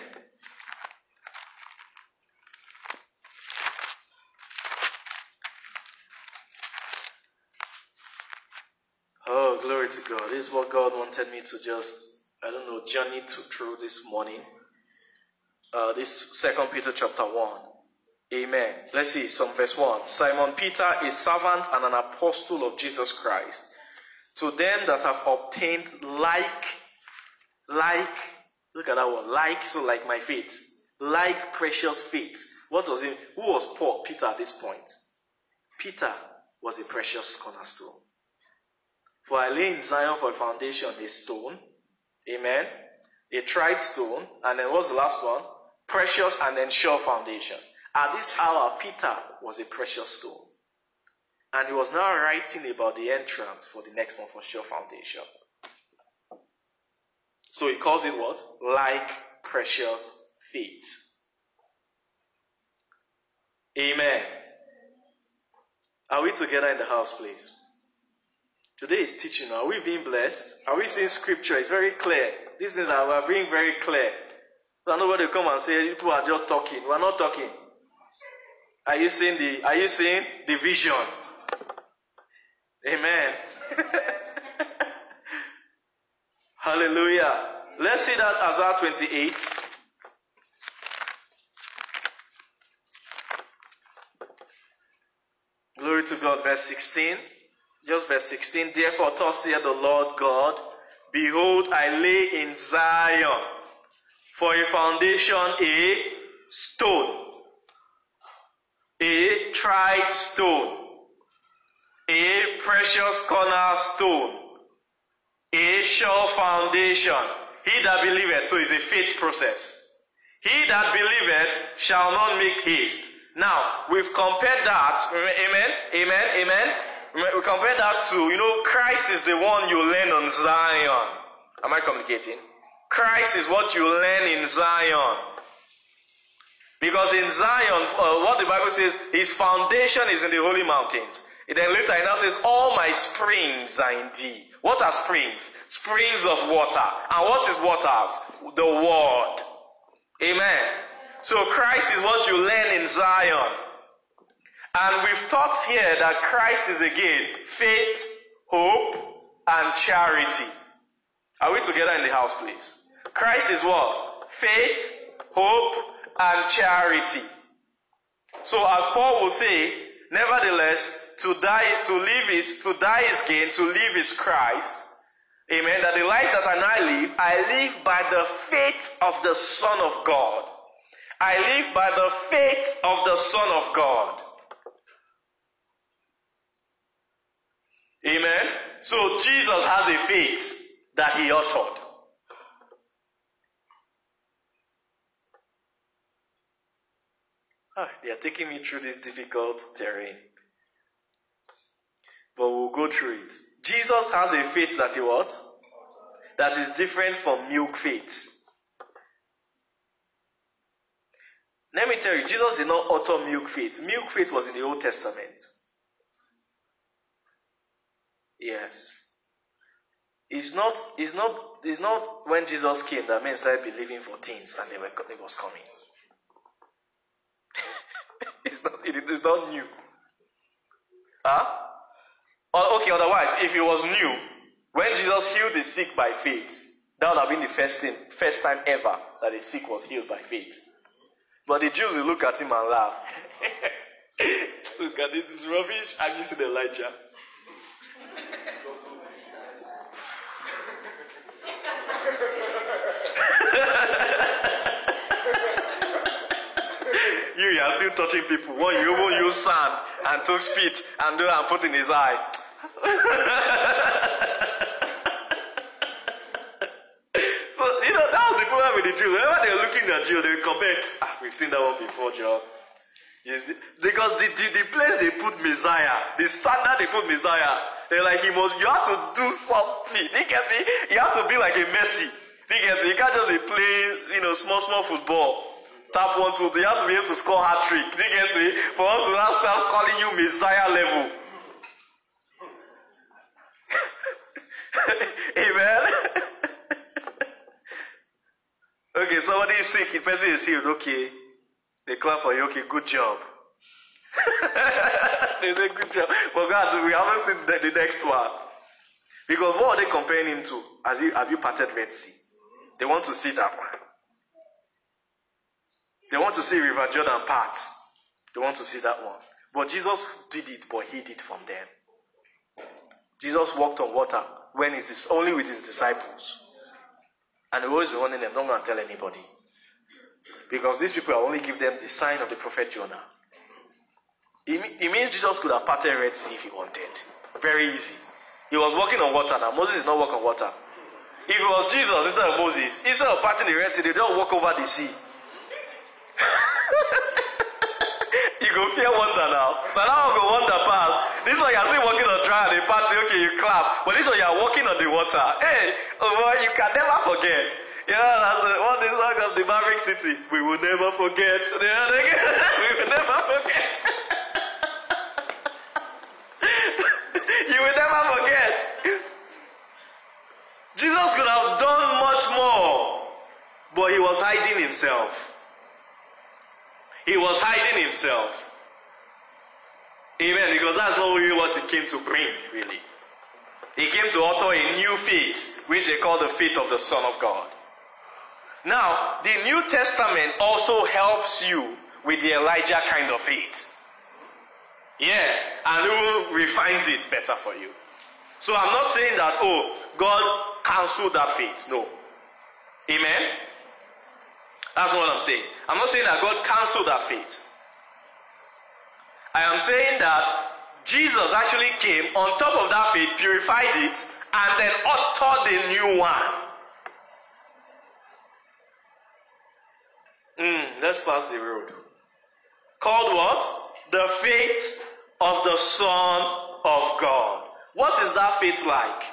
Oh, glory to God. This is what God wanted me to just, I don't know, journey to through this morning. Uh, this Second Peter chapter 1. Amen. Let's see some verse 1. Simon Peter, a servant and an apostle of Jesus Christ, to them that have obtained like, like, look at that word, like, so like my faith, like precious faith. What was it? Who was Paul, Peter at this point? Peter was a precious cornerstone. For I lay in Zion for a foundation a stone, amen, a tried stone, and then what's the last one? Precious and then sure foundation. At this hour, Peter was a precious stone. And he was now writing about the entrance for the next one for sure foundation. So he calls it what? Like precious faith. Amen. Are we together in the house, please? Today is teaching. Are we being blessed? Are we seeing scripture? It's very clear. These things are, being very clear. So nobody come and say people are just talking. We're not talking. Are you seeing the are you seeing the vision? Amen. Hallelujah. Let's see that Isaiah 28. Glory to God, verse 16. Just verse 16. Therefore, thus saith the Lord God, Behold, I lay in Zion for a foundation a stone, a tried stone, a precious cornerstone, a sure foundation. He that believeth, so is a faith process. He that believeth shall not make haste. Now, we've compared that, amen, amen, amen. We compare that to, you know, Christ is the one you learn on Zion. Am I communicating? Christ is what you learn in Zion. Because in Zion, uh, what the Bible says, his foundation is in the holy mountains. And then later it now says, All my springs are in thee. What are springs? Springs of water. And what is waters? The word. Amen. So Christ is what you learn in Zion. And we've taught here that Christ is again faith, hope, and charity. Are we together in the house, please? Christ is what? Faith, hope, and charity. So as Paul will say, nevertheless, to die, to live is, to die is gain, to live is Christ. Amen. That the life that I now live, I live by the faith of the Son of God. I live by the faith of the Son of God. Amen. So Jesus has a faith that he uttered. Ah, they are taking me through this difficult terrain. But we'll go through it. Jesus has a faith that he what? That is different from milk faith. Let me tell you, Jesus did not utter milk faith. Milk faith was in the Old Testament. Yes. It's not, it's not, it's not when Jesus came that men started believing for things and they were, it was coming. it's, not, it is not new. Huh? Okay, otherwise, if it was new, when Jesus healed the sick by faith, that would have been the first thing, first time ever that the sick was healed by faith. But the Jews will look at him and laugh. look at this is rubbish. I'm just in Elijah. you, you are still touching people. One, you even use sand and took spit and do and put in his eye. so, you know, that was the problem with the Jews. Whenever they were looking at you, they would ah, we've seen that one before. Yes, because the, the, the place they put Messiah, the standard they put Messiah, they're like, he must, you have to do something. You get me? You have to be like a Messi. You get me? You can't just be playing, you know, small, small football. Tap one, two, you have to be able to score hat trick. You get me? For us to now start calling you Messiah level. Amen. okay, somebody is sick, the person is healed. Okay. They clap for you. Okay, good job. They say good job. But God, we haven't seen the, the next one. Because what are they comparing him to? As have you parted Red Sea? They want to see that one. They want to see River Jordan part. They want to see that one. But Jesus did it, but he did from them. Jesus walked on water when he's only with his disciples. And he always warning them, don't go and tell anybody. Because these people are only give them the sign of the prophet Jonah. It, it means Jesus could have parted Red Sea if he wanted. Very easy. He was walking on water now. Moses is not walking on water. If it was Jesus instead of Moses, instead of parting the Red Sea, they don't walk over the sea. you go fear wonder now. But now go wonder pass. This one you're still walking on dry and the party, okay, you clap. But this one you're walking on the water. Hey, oh boy, you can never forget. You know, that's one the song of the Maverick City. We will never forget. We will never forget. you will never forget. Jesus could have done much more, but he was hiding himself. He was hiding himself. Amen. Because that's not really what he came to bring, really. He came to utter a new faith, which they call the faith of the Son of God. Now, the New Testament also helps you with the Elijah kind of faith. Yes, and even refines it better for you. So I'm not saying that, oh, God cancelled that faith. No. Amen? That's what I'm saying. I'm not saying that God cancelled that faith. I am saying that Jesus actually came on top of that faith, purified it, and then uttered a new one. Mm, let's pass the road. Called what? The faith of the Son of God. What is that faith like?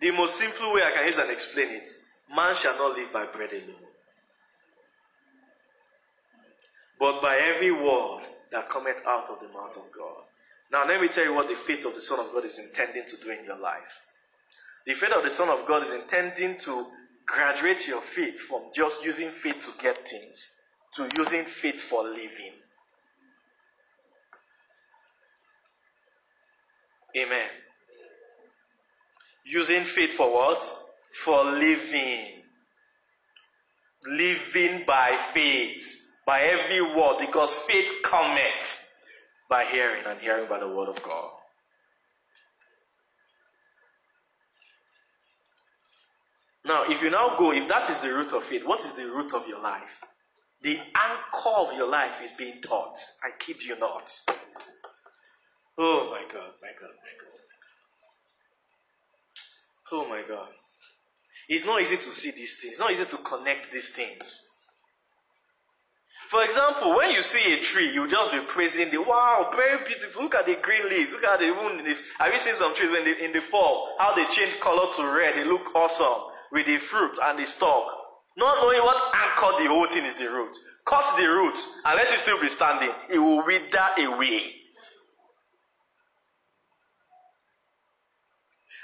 The most simple way I can use and explain it man shall not live by bread alone, but by every word that cometh out of the mouth of God. Now, let me tell you what the faith of the Son of God is intending to do in your life. The faith of the Son of God is intending to graduate your faith from just using faith to get things to using faith for living. Amen. Using faith for what? For living. Living by faith, by every word, because faith cometh by hearing, and hearing by the word of God. Now, if you now go, if that is the root of faith, what is the root of your life? The anchor of your life is being taught. I kid you not. Oh my God, my God, my God. Oh my God. It's not easy to see these things. It's not easy to connect these things. For example, when you see a tree, you just be praising the wow, very beautiful. Look at the green leaf. Look at the even leaves. Have you seen some trees when they, in the fall, how they change color to red? They look awesome with the fruit and the stalk. Not knowing what anchored the whole thing is the root. Cut the root and let it still be standing. It will wither away.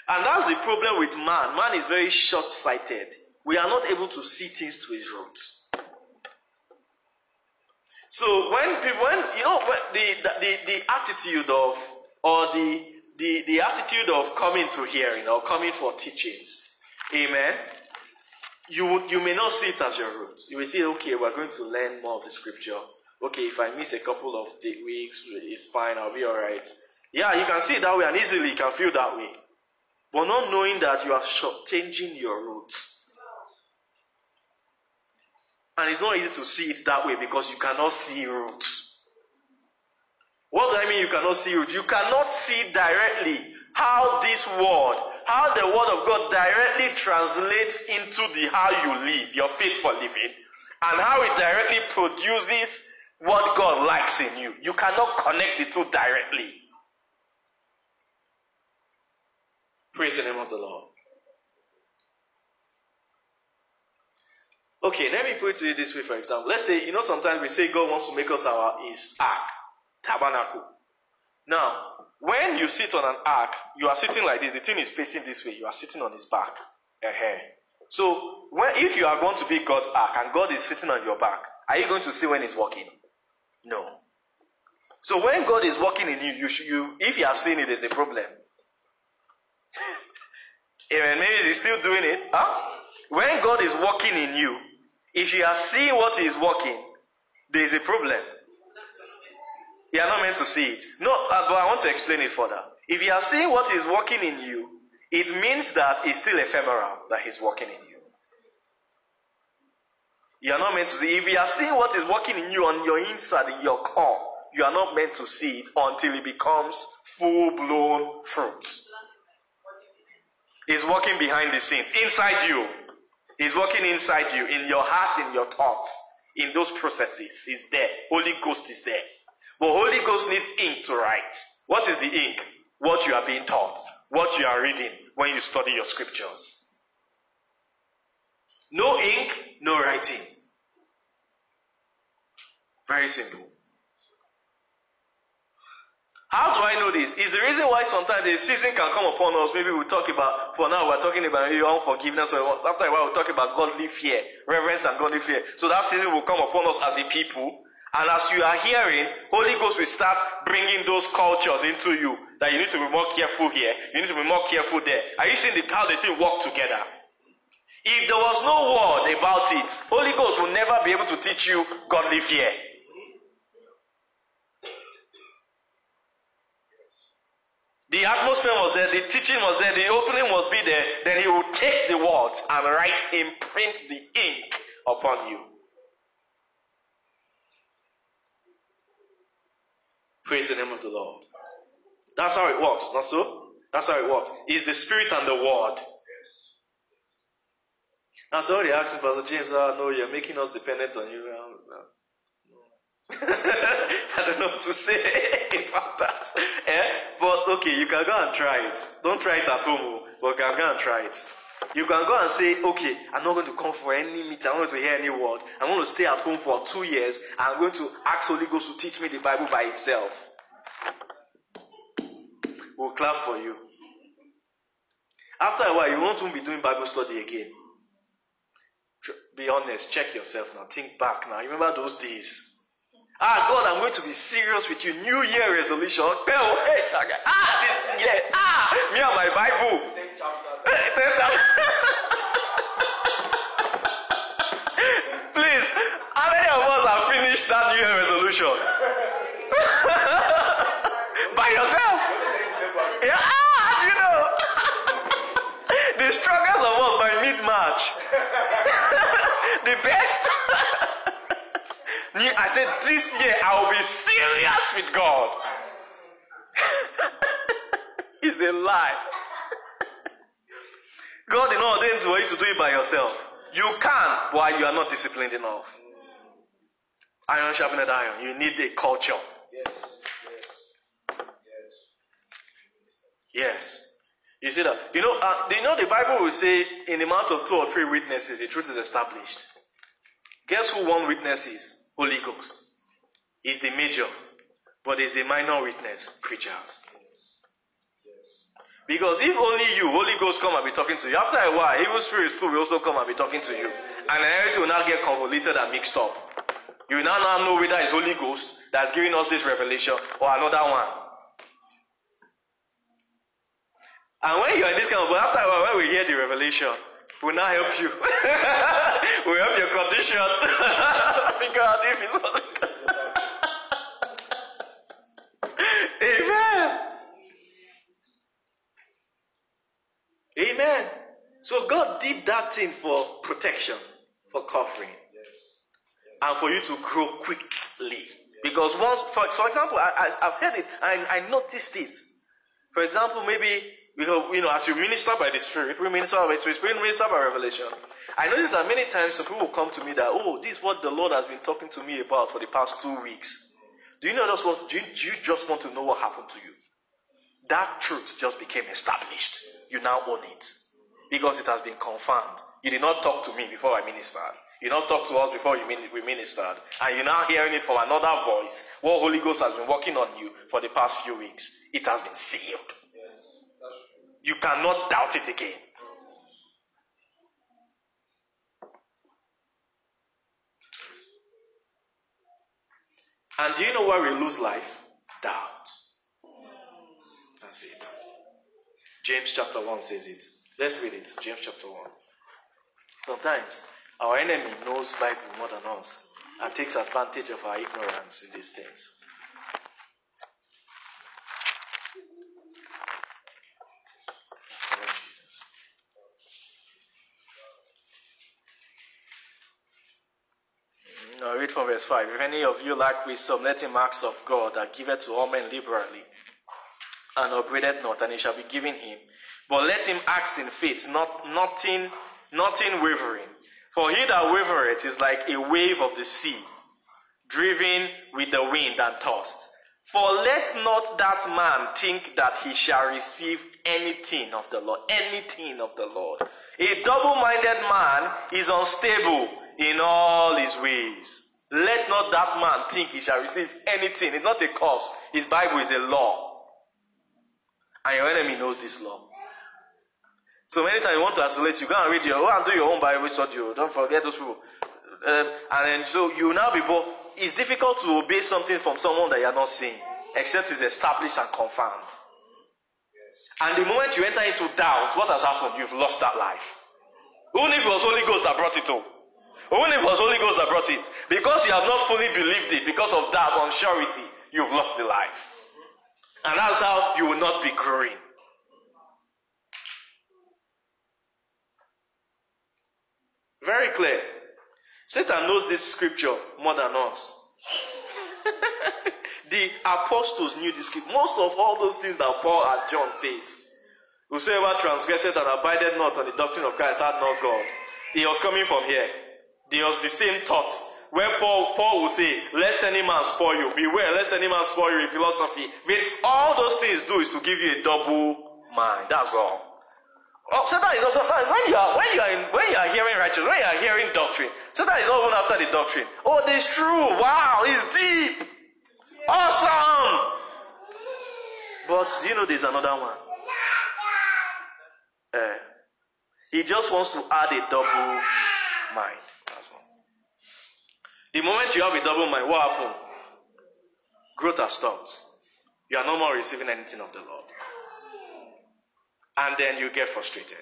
And that's the problem with man. Man is very short sighted. We are not able to see things to its roots. So when people, when you know when the, the the attitude of or the the the attitude of coming to hearing or coming for teachings, amen. You you may not see it as your roots. You will say, okay, we're going to learn more of the scripture. Okay, if I miss a couple of weeks, it's fine. I'll be all right. Yeah, you can see it that way, and easily you can feel that way, but not knowing that you are shortchanging your roots. And it's not easy to see it that way because you cannot see roots. What do I mean you cannot see roots? You cannot see directly how this word, how the word of God directly translates into the how you live, your faith for living, and how it directly produces what God likes in you. You cannot connect the two directly. Praise the name of the Lord. Okay, let me put it this way, for example. Let's say, you know, sometimes we say God wants to make us our his ark, tabernacle. Now, when you sit on an ark, you are sitting like this. The thing is facing this way. You are sitting on his back. Uh-huh. So, when, if you are going to be God's ark and God is sitting on your back, are you going to see when he's walking? No. So when God is walking in you, you, should, you if you have seen it, there's a problem. Amen. Maybe he's still doing it. Huh? When God is working in you, if you are seeing what is working, there is a problem. You are not meant to see it. No, uh, but I want to explain it further. If you are seeing what is working in you, it means that it's still ephemeral that He's working in you. You are not meant to see. If you are seeing what is working in you on your inside, in your core, you are not meant to see it until it becomes full blown fruit. It's working behind the scenes, inside you. He's working inside you, in your heart, in your thoughts, in those processes. He's there. Holy Ghost is there. But Holy Ghost needs ink to write. What is the ink? What you are being taught, what you are reading when you study your scriptures. No ink, no writing. Very simple. How do I know this? Is the reason why sometimes the season can come upon us. Maybe we talk about, for now, we're talking about unforgiveness, or after a while, we'll talk about godly fear, reverence and godly fear. So that season will come upon us as a people. And as you are hearing, Holy Ghost will start bringing those cultures into you. That you need to be more careful here. You need to be more careful there. Are you seeing the, how the two work together? If there was no word about it, Holy Ghost will never be able to teach you godly fear. The atmosphere was there, the teaching was there, the opening must be there. Then he will take the words and write, imprint the ink upon you. Praise the name of the Lord. That's how it works, not so? That's how it works. It's the Spirit and the Word. Now, somebody asked me, Pastor James, oh, no, you're making us dependent on you. Ah, I don't know what to say about that. Eh? But okay, you can go and try it. Don't try it at home, but you can go and try it. You can go and say, okay, I'm not going to come for any meeting. I'm not going to hear any word. I'm going to stay at home for two years. I'm going to ask Holy Ghost to teach me the Bible by himself. We'll clap for you. After a while, you won't be doing Bible study again. Be honest. Check yourself now. Think back now. You remember those days? Ah, God, I'm going to be serious with you. New Year resolution. Ah, this year. Ah, me and my Bible. Please, how many of us have finished that New Year resolution? By yourself. Yeah, ah, you know. the strongest of us by mid-March. the best. I said, this year I will be serious with God. it's a lie. God did not ordain for you to do it by yourself. You can, while you are not disciplined enough. Iron sharpened iron. You need a culture. Yes. Yes. Yes. Yes. You see that? You know, uh, you know the Bible will say in the mouth of two or three witnesses, the truth is established. Guess who one witness is? Holy Ghost. Is the major, but is the minor witness, preachers. Because if only you, Holy Ghost, come and be talking to you, after a while, evil spirits too will also come and be talking to you. And everything will now get convoluted and mixed up. You will now, now know whether it's Holy Ghost that's giving us this revelation or another one. And when you are in this kind of, after a while, when we hear the revelation, we'll now help you. we'll help your condition. Figure out if it's Amen. Amen. So God did that thing for protection, for covering, and for you to grow quickly. Because once, for, for example, I, I, have heard it, and I noticed it. For example, maybe you know, as you minister by the Spirit, we minister by the Spirit, we minister by revelation. I noticed that many times some people come to me that, oh, this is what the Lord has been talking to me about for the past two weeks. Do you know just what? Do you, do you just want to know what happened to you? That truth just became established. You now own it because it has been confirmed. You did not talk to me before I ministered. You did not talk to us before you we ministered, and you're now hearing it from another voice. What Holy Ghost has been working on you for the past few weeks, it has been sealed. Yes, You cannot doubt it again. And do you know why we lose life? Doubt. That's it. James chapter 1 says it. Let's read it. James chapter 1. Sometimes our enemy knows Bible more than us and takes advantage of our ignorance in these things. Now read from verse 5. If any of you lack wisdom, let him ask of God that giveth to all men liberally, and upbraideth not, and it shall be given him. But let him ask in faith, not nothing, nothing wavering. For he that wavereth is like a wave of the sea, driven with the wind and tossed. For let not that man think that he shall receive anything of the Lord, anything of the Lord. A double minded man is unstable in all his ways. Let not that man think he shall receive anything. It's not a curse. His Bible is a law. And your enemy knows this law. So many times you want to isolate, you go and read your, go and do your own Bible study. Don't forget those people. Um, and then so you now be both. It's difficult to obey something from someone that you are not seeing, except it's established and confirmed. And the moment you enter into doubt, what has happened? You've lost that life. Only if it was Holy Ghost that brought it to. Only if it was Holy Ghost that brought it. Because you have not fully believed it, because of that unsurety, you've lost the life. And that's how you will not be growing. Very clear. Satan knows this scripture more than us. the apostles knew this scripture. Most of all those things that Paul and John says. Whosoever transgressed and abided not on the doctrine of Christ had not God. He was coming from here. There was the same thought. Where Paul, Paul will say, lest any man spoil you. Beware, lest any man spoil you in philosophy. With all those things do is to give you a double mind. That's all. Oh, Satan is also when you are when you are in, when you are hearing righteousness, when you are hearing doctrine, Satan is not even after the doctrine. Oh, this true. Wow, it's deep. Awesome. But do you know there's another one? Uh, he just wants to add a double mind. The moment you have a double mind, what happened? Growth has stopped. You are no more receiving anything of the Lord. And then you get frustrated.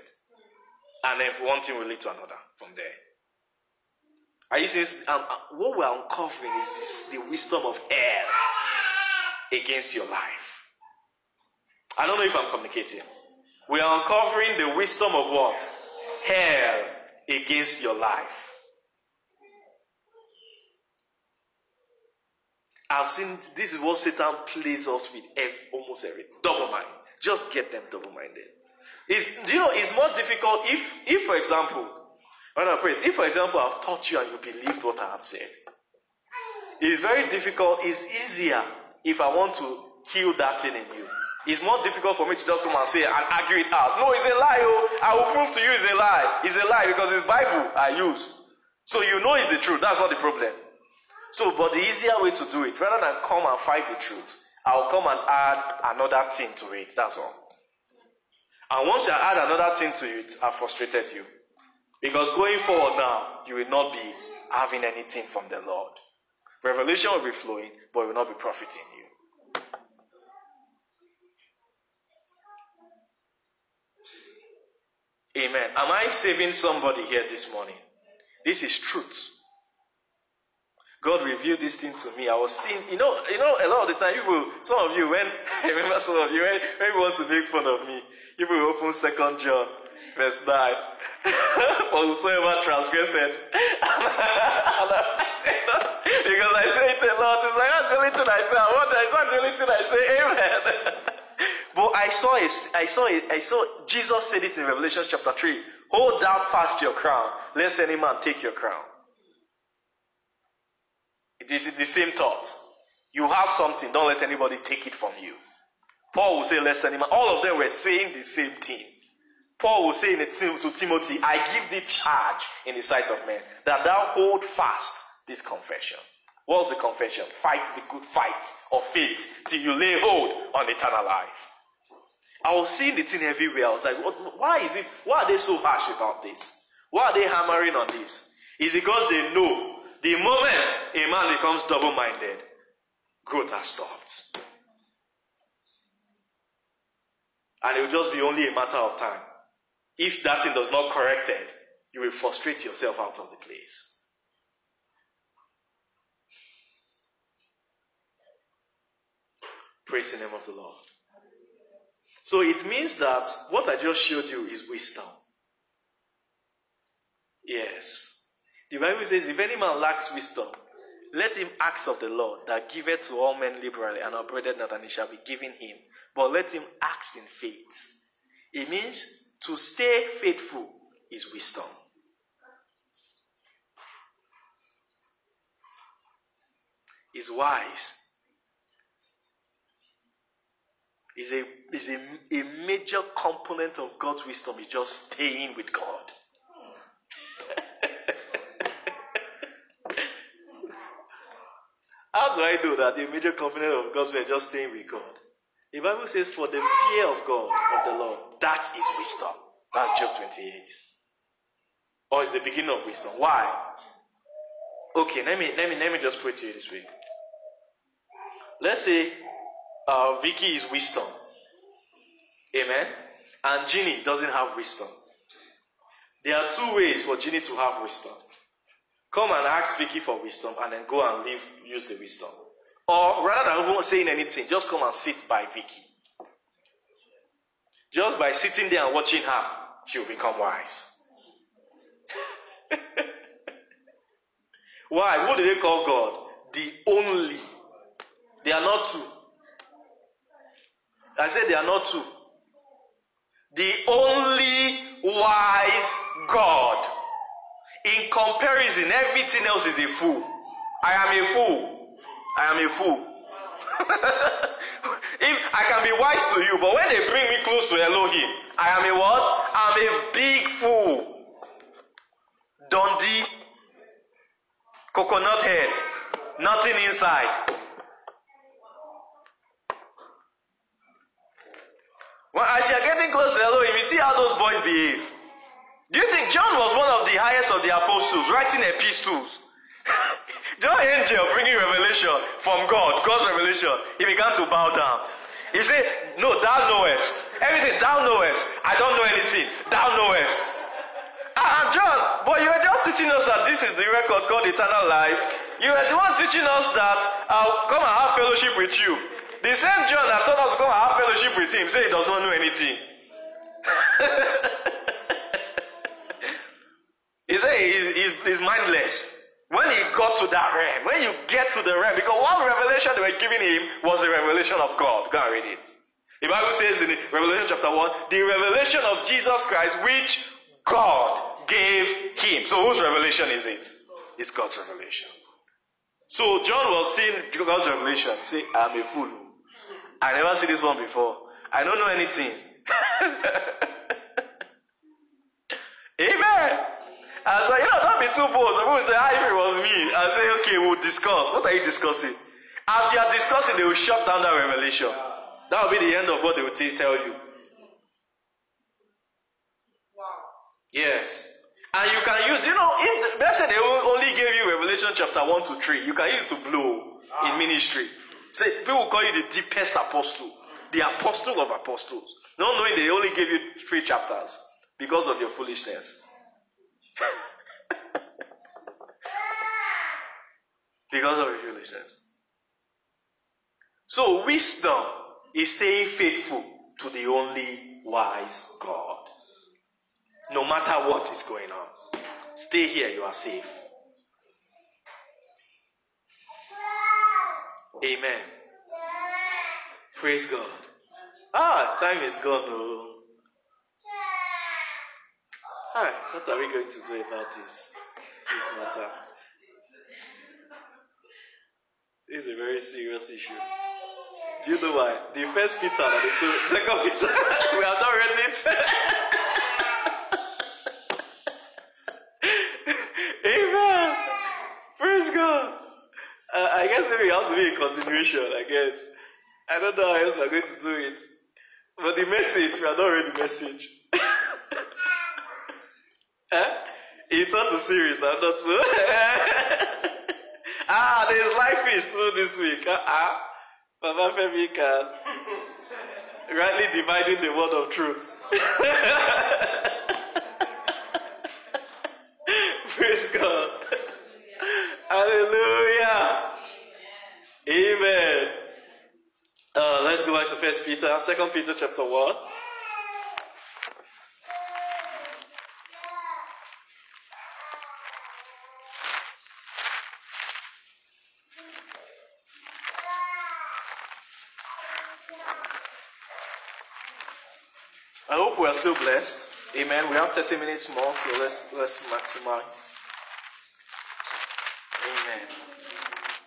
And then one thing will lead to another from there. Are you saying um, uh, what we're uncovering is this, the wisdom of hell against your life? I don't know if I'm communicating. We are uncovering the wisdom of what? Hell against your life. I've seen this is what Satan plays us with every, almost every double mind. Just get them double minded. It's, you know, it's more difficult if, if for example, when I pray, if for example I've taught you and you believed what I have said, It's very difficult. It's easier if I want to kill that thing in you. It's more difficult for me to just come and say and argue it out. No, it's a lie. Oh, I will prove to you it's a lie. It's a lie because it's Bible I use. So you know it's the truth. That's not the problem. So, but the easier way to do it, rather than come and fight the truth, I'll come and add another thing to it. That's all. And once I add another thing to it, I've frustrated you. Because going forward now, you will not be having anything from the Lord. Revelation will be flowing, but it will not be profiting you. Amen. Am I saving somebody here this morning? This is truth. God revealed this thing to me. I was seeing, you know, you know, a lot of the time, people, some of you, when I remember some of you, when, when you want to make fun of me, you will open Second John, verse nine. For whosoever transgresseth, because I say it a lot. It's like that's the only thing I say. I wonder, it's not the only thing I say. Amen. but I saw it. I saw it. I saw Jesus said it in Revelation chapter three. Hold thou fast your crown, lest any man take your crown. It is the same thought. You have something, don't let anybody take it from you. Paul will say, lest any man. All of them were saying the same thing. Paul will say to Timothy, I give thee charge in the sight of men that thou hold fast this confession. What's the confession? Fight the good fight of faith till you lay hold on eternal life. I was seeing the thing everywhere. I was like, what, why is it? Why are they so harsh about this? Why are they hammering on this? It's because they know the moment a man becomes double minded, growth has stopped. And it will just be only a matter of time. If that thing does not corrected, you will frustrate yourself out of the place. Praise the name of the Lord. So it means that what I just showed you is wisdom. Yes. The Bible says, if any man lacks wisdom, let him ask of the Lord that giveth to all men liberally and upbraideth not, and it shall be given him. But let him ask in faith. It means to stay faithful is wisdom. Is wise. Is a is a, a major component of God's wisdom is just staying with God. How do I know that the major component of God's is just staying with God? The Bible says, For the fear of God, of the Lord, that is wisdom. That's Job 28. Or it's the beginning of wisdom. Why? Okay, let me let me let me just put it to you this way. Let's say uh, Vicky is wisdom. Amen. And Ginny doesn't have wisdom. There are two ways for Ginny to have wisdom. Come and ask Vicky for wisdom and then go and live, use the wisdom. Or rather than even saying anything, just come and sit by Vicky. Just by sitting there and watching her, she'll become wise. Why? What do they call God? The only. They are not two. I said they are not two. The only wise God. In comparison, everything else is a fool. I am a fool. I am a fool. if I can be wise to you, but when they bring me close to Elohim, I am a what? I'm a big fool. Dundee, coconut head, nothing inside. Well, as you're getting close to Elohim, you see how those boys behave. Do you think John was one of the highest of the apostles, writing epistles? John angel bringing revelation from God, God's revelation. He began to bow down. He said, No, thou knowest. Everything thou knowest. I don't know anything. Thou knowest. Ah, John, but you were just teaching us that this is the record called eternal life. You were the one teaching us that I'll come and have fellowship with you. The same John that taught us to come and have fellowship with him say he does not know anything. he said he's, he's, he's mindless. When he got to that realm, when you get to the realm, because one revelation they were giving him was the revelation of God. Go and read it. The Bible says in Revelation chapter 1, the revelation of Jesus Christ, which God gave him. So whose revelation is it? It's God's revelation. So John was seeing God's revelation. See, I'm a fool. I never see this one before. I don't know anything. Amen. I said, you know, don't be too bold. Some people say, ah, if it was me. I say, okay, we'll discuss. What are you discussing? As you are discussing, they will shut down that revelation. That will be the end of what they will t- tell you. Wow. Yes. And you can use, you know, if let's say they will only gave you Revelation chapter 1 to 3, you can use it to blow in ministry. Say, people will call you the deepest apostle, the apostle of apostles. Not knowing they only gave you three chapters because of your foolishness. Because of your foolishness. So, wisdom is staying faithful to the only wise God. No matter what is going on, stay here, you are safe. Amen. Praise God. Ah, time is gone. Oh. Hi, what are we going to do about this? This matter. This is a very serious issue. Do you know why? The first Peter and the two, second Peter, we have not read it. Amen. Praise God. Uh, I guess maybe it has to be a continuation, I guess. I don't know how else we're going to do it. But the message, we are not read the message. huh? It turned to series, now, not so. Ah, there's life is through this week. Uh-uh. Mama Femi can. Rightly dividing the word of truth. Praise God. Hallelujah. Amen. Uh, let's go back to First Peter, Second Peter chapter one. Are still blessed. Amen. We have 30 minutes more, so let's let's maximize. Amen.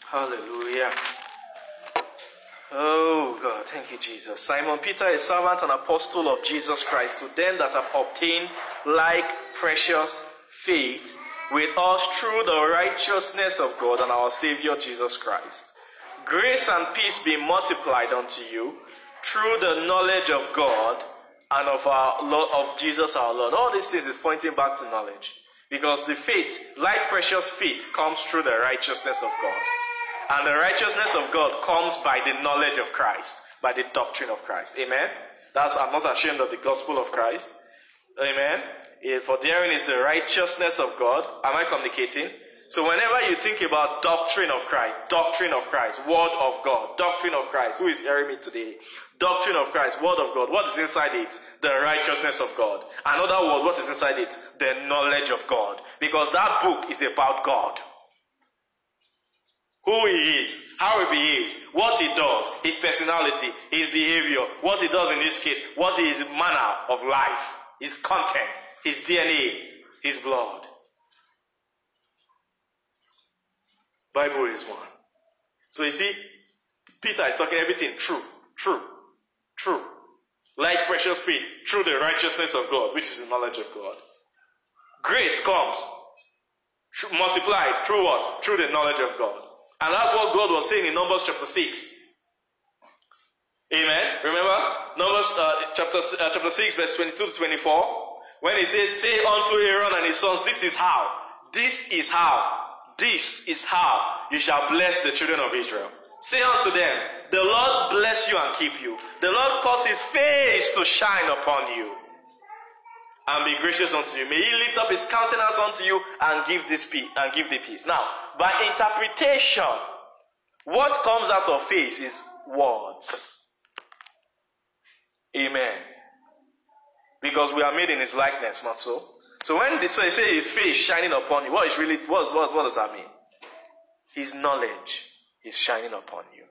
Hallelujah. Oh God, thank you, Jesus. Simon Peter, a servant and apostle of Jesus Christ, to them that have obtained like precious faith with us through the righteousness of God and our Savior Jesus Christ. Grace and peace be multiplied unto you through the knowledge of God and of our Lord, of Jesus our Lord. All these things is pointing back to knowledge. Because the faith, like precious faith, comes through the righteousness of God. And the righteousness of God comes by the knowledge of Christ, by the doctrine of Christ. Amen. That's I'm not ashamed of the gospel of Christ. Amen. Eh, For therein is the righteousness of God. Am I communicating? So whenever you think about doctrine of Christ, doctrine of Christ, word of God, doctrine of Christ, who is hearing me today? Doctrine of Christ, word of God. What is inside it? The righteousness of God. Another word, what is inside it? The knowledge of God. Because that book is about God. Who he is, how he behaves, what he does, his personality, his behavior, what he does in this case, what is his manner of life, his content, his DNA, his blood. Bible is one. So you see, Peter is talking everything true, true, true. Like precious faith, through the righteousness of God, which is the knowledge of God. Grace comes multiplied through what? Through the knowledge of God. And that's what God was saying in Numbers chapter 6. Amen. Remember? Numbers uh, chapter, uh, chapter 6, verse 22 to 24. When he says, Say unto Aaron and his sons, This is how, this is how, this is how you shall bless the children of Israel. Say unto them, The Lord bless you and keep you. The Lord cause his face to shine upon you and be gracious unto you. May he lift up his countenance unto you and give this peace and give thee peace. Now, by interpretation, what comes out of faith is words. Amen. Because we are made in his likeness, not so. So when they say, say his face shining upon you, what is really what, what, what does that mean? His knowledge is shining upon you.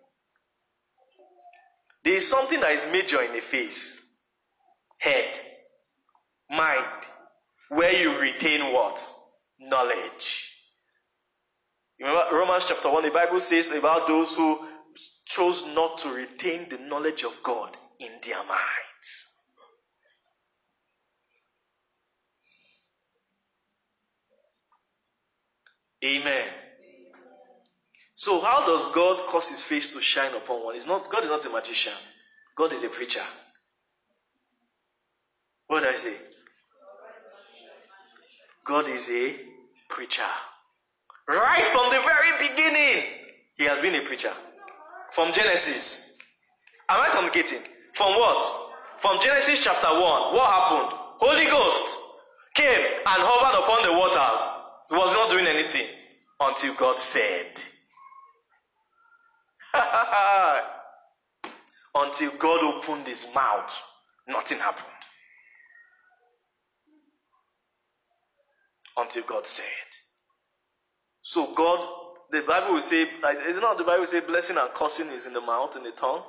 There is something that is major in the face. Head mind, where you retain what? Knowledge. Remember Romans chapter 1, the Bible says about those who chose not to retain the knowledge of God in their minds. Amen. So, how does God cause his face to shine upon one? It's not, God is not a magician, God is a preacher. What did I say? God is a preacher. Right from the very beginning, he has been a preacher. From Genesis. Am I communicating? From what? From Genesis chapter 1. What happened? Holy Ghost came and hovered upon the waters. He was not doing anything until God said. until God opened his mouth, nothing happened. Until God said. So God, the Bible will say, is not the Bible will say blessing and cursing is in the mouth, in the tongue?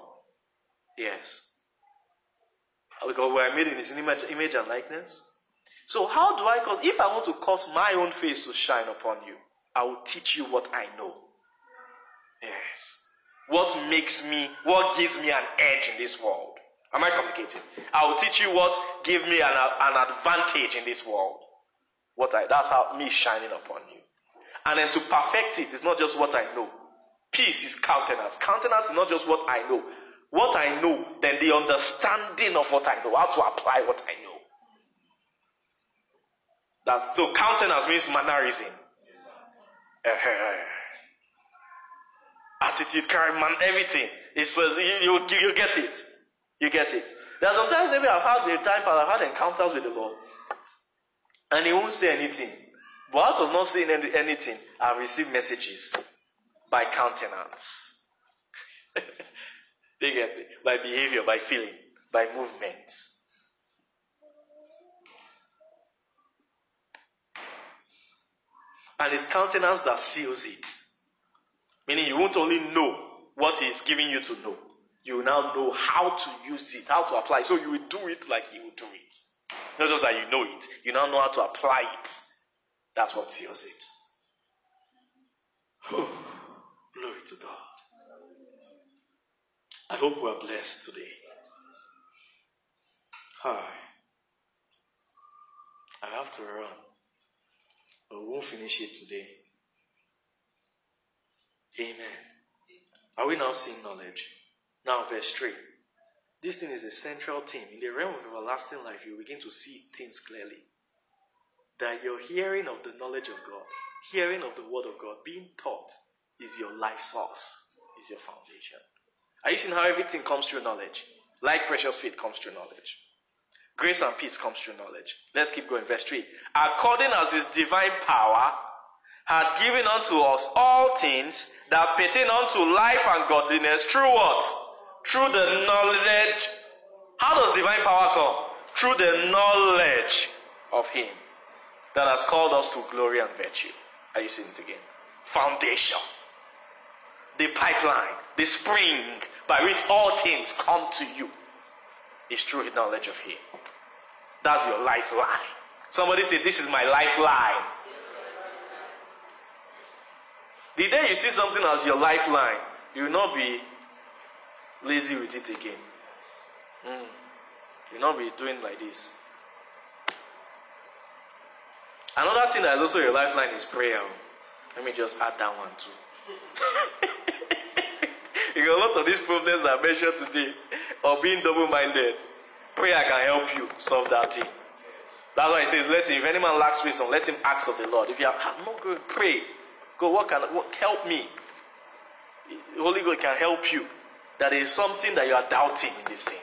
Yes. Because we are made in his image, image and likeness. So how do I cause? If I want to cause my own face to shine upon you, I will teach you what I know. Yes. What makes me, what gives me an edge in this world? Am I communicating? I will teach you what gives me an, an advantage in this world. What I, that's how me shining upon you. And then to perfect it, it is not just what I know. Peace is countenance. Countenance is not just what I know. What I know, then the understanding of what I know, how to apply what I know. So countenance means mannerism. Attitude, character, man, everything. It's, uh, you, you, you get it. You get it. There are sometimes maybe I've had the time, but I've had encounters with the Lord. And he won't say anything. But out of not saying any, anything, I've received messages by countenance. they get me? By behavior, by feeling, by movements. And his countenance that seals it. Meaning you won't only know what he's giving you to know, you now know how to use it, how to apply. So you will do it like he will do it. Not just that you know it, you now know how to apply it. That's what seals it. Oh, glory to God. I hope we are blessed today. Hi. I have to run. Uh, but we won't finish it today. Amen. Are we now seeing knowledge? Now, verse 3. This thing is a central theme. In the realm of everlasting life, you begin to see things clearly. That your hearing of the knowledge of God, hearing of the word of God, being taught, is your life source, is your foundation. Are you seeing how everything comes through knowledge? Like precious faith comes through knowledge. Grace and peace comes through knowledge. Let's keep going. Verse 3. According as his divine power had given unto us all things that pertain unto life and godliness through what? Through the knowledge. How does divine power come? Through the knowledge of him that has called us to glory and virtue. Are you seeing it again? Foundation. The pipeline, the spring by which all things come to you is through the knowledge of him. That's your lifeline. Somebody say, This is my lifeline. The day you see something as your lifeline, you will not be lazy with it again. Mm. You will not be doing like this. Another thing that is also your lifeline is prayer. Let me just add that one too. because a lot of these problems I mentioned today, of being double minded, prayer can help you solve that thing. That's why he says, Let him, if any man lacks wisdom, let him ask of the Lord. If you are, I'm not to pray, go, what can, what, help me? The Holy God can help you. That is something that you are doubting in this thing.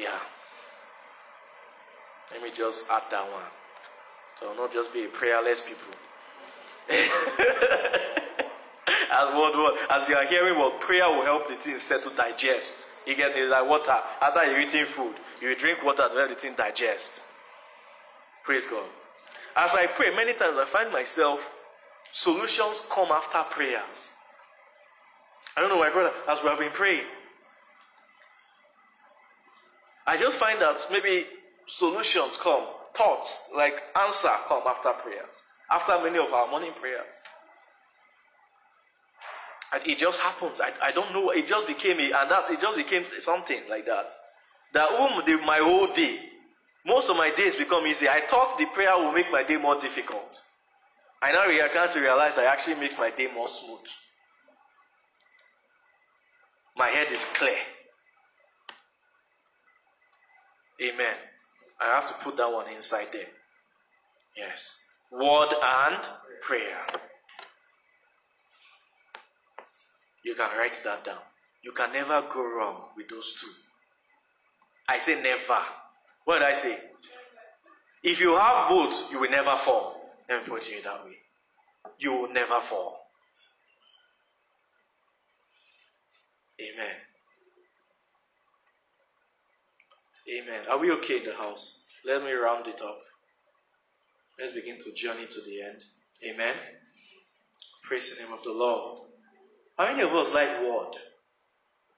Yeah. Let me just add that one. So not just be a prayerless people. as what, what as you are hearing what prayer will help the thing set to digest. You get it like water. After you're eating food, you drink water to let the thing digest. Praise God. As I pray, many times I find myself solutions come after prayers. I don't know, my brother, as we have been praying. I just find that maybe solutions come, thoughts, like answer come after prayers. after many of our morning prayers. And it just happens. I, I don't know. It just became a, and that it just became something like that. That um, the, my whole day, most of my days become easy. I thought the prayer will make my day more difficult. I now I to realize it actually makes my day more smooth. My head is clear. Amen. I have to put that one inside there. Yes. Word and prayer. You can write that down. You can never go wrong with those two. I say never. What did I say? If you have both, you will never fall. Let me put it that way. You will never fall. Amen. Amen. Are we okay in the house? Let me round it up. Let's begin to journey to the end. Amen. Praise the name of the Lord. How many of us like word?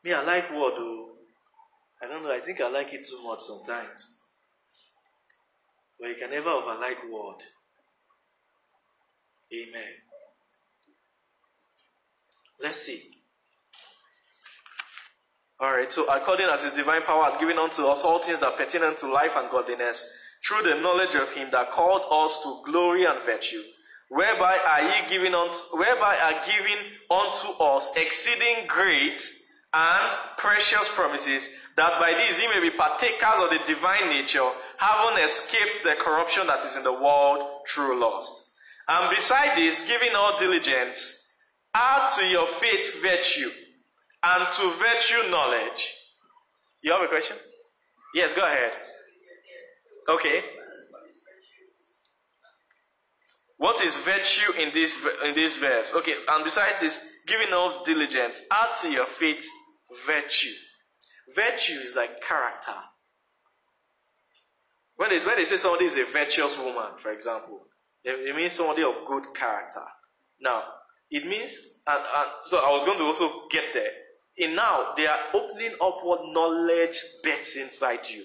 Me, I like word, though. I don't know, I think I like it too much sometimes. But you can never overlike word. Amen. Let's see. Alright, so according as his divine power has given unto us all things that pertain unto life and godliness, through the knowledge of him that called us to glory and virtue, whereby are ye given unto, whereby are given unto us exceeding great and precious promises, that by these ye may be partakers of the divine nature, having escaped the corruption that is in the world through lust. And beside this, giving all diligence, add to your faith virtue, and to virtue knowledge. You have a question? Yes, go ahead. Okay. What is virtue in this in this verse? Okay, and besides this, giving all diligence, add to your faith virtue. Virtue is like character. When they, when they say somebody is a virtuous woman, for example, it means somebody of good character. Now, it means, and, and so I was going to also get there. And now they are opening up what knowledge bets inside you.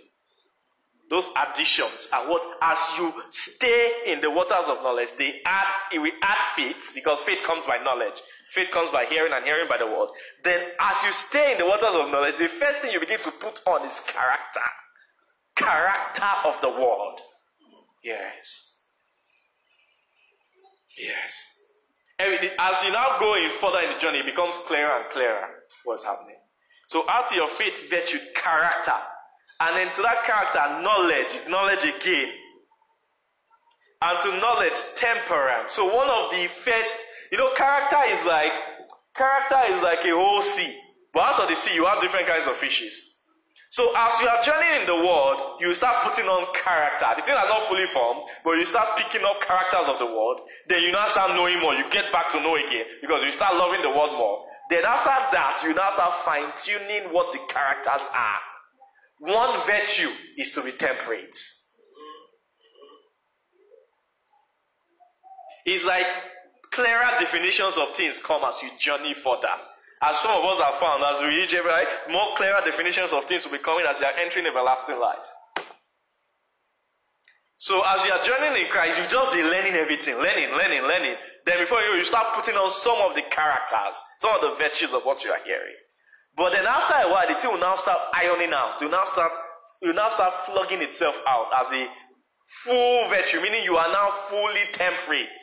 Those additions are what, as you stay in the waters of knowledge, they add, it will add faith because faith comes by knowledge. Faith comes by hearing and hearing by the word. Then, as you stay in the waters of knowledge, the first thing you begin to put on is character. Character of the world. Yes. Yes. As you now go in further in the journey, it becomes clearer and clearer what's happening. So, out of your faith, virtue, character. And then to that character, knowledge is knowledge again. And to knowledge, temperance. So one of the first, you know, character is like, character is like a whole sea. But out of the sea, you have different kinds of fishes. So as you are journeying in the world, you start putting on character. The thing are not fully formed, but you start picking up characters of the world. Then you now start knowing more. You get back to know again because you start loving the world more. Then after that, you now start fine tuning what the characters are. One virtue is to be temperate. It's like clearer definitions of things come as you journey further. As some of us have found, as we reach right, more clearer definitions of things will be coming as you are entering everlasting life. So as you are journeying in Christ, you just be learning everything, learning, learning, learning. Then before you, you start putting on some of the characters, some of the virtues of what you are hearing. But then after a while, the thing will now start ironing out. Will now start, will now start flogging itself out as a full virtue, meaning you are now fully temperate.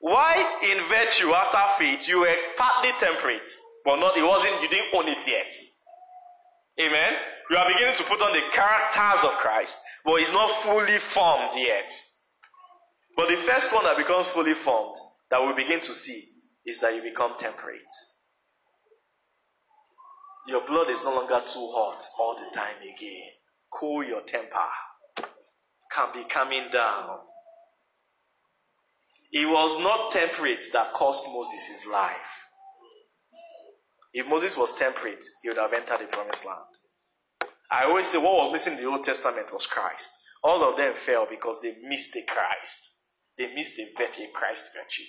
Why in virtue after faith you were partly temperate, but not it wasn't you didn't own it yet. Amen. You are beginning to put on the characters of Christ, but it's not fully formed yet. But the first one that becomes fully formed that we begin to see is that you become temperate. Your blood is no longer too hot all the time again. Cool your temper. Can be coming down. It was not temperate that cost Moses his life. If Moses was temperate, he would have entered the promised land. I always say what was missing in the Old Testament was Christ. All of them fell because they missed the Christ. They missed the virtue, Christ virtue.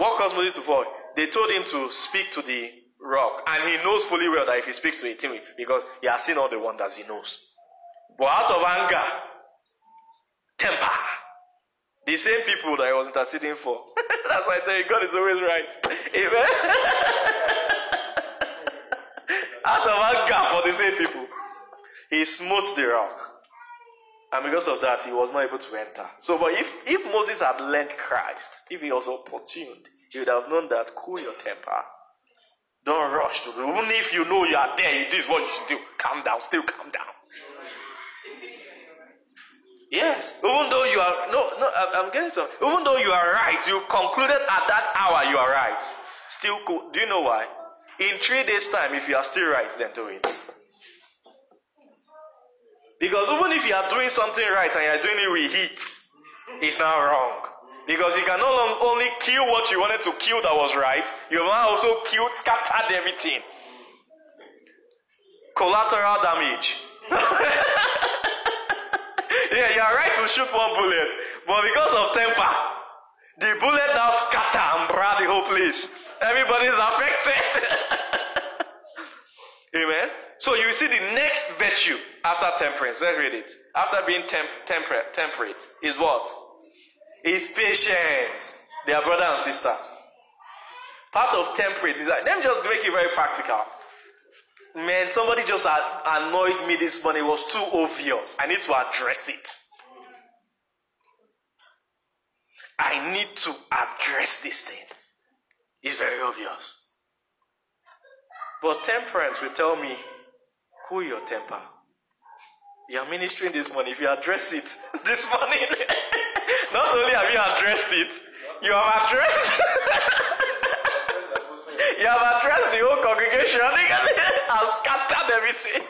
What caused Moses to fall? They told him to speak to the rock, and he knows fully well that if he speaks to it, because he has seen all the wonders he knows. But out of anger, temper. The same people that I was interceding for. That's why I tell you, God is always right. Amen. out of anger for the same people, he smote the rock. And because of that, he was not able to enter. So, but if, if Moses had learned Christ, if he was opportuned, he would have known that cool your temper. Don't rush to. Even if you know you are there, this is what you should do. Calm down, still calm down. Yes, even though you are no, no, I'm I'm getting some. Even though you are right, you concluded at that hour you are right. Still cool. Do you know why? In three days' time, if you are still right, then do it. Because even if you are doing something right and you are doing it with heat, it's now wrong. Because you can no longer only kill what you wanted to kill that was right, you have now also killed, scattered everything. Collateral damage. yeah, you are right to shoot one bullet, but because of temper, the bullet now scatter and bra the whole place. Everybody is affected. Amen. So you see the next virtue after temperance. Let's read it. After being temp- temperate, temperate is what? Is patience. They are brother and sister. Part of temperate is that, let me just make it very practical. Man, somebody just annoyed me this morning. It was too obvious. I need to address it. I need to address this thing. It's very obvious. But temperance will tell me, cool your temper. You are ministering this morning. If you address it this morning, not only have you addressed it, you have addressed you have addressed the whole congregation and scattered everything.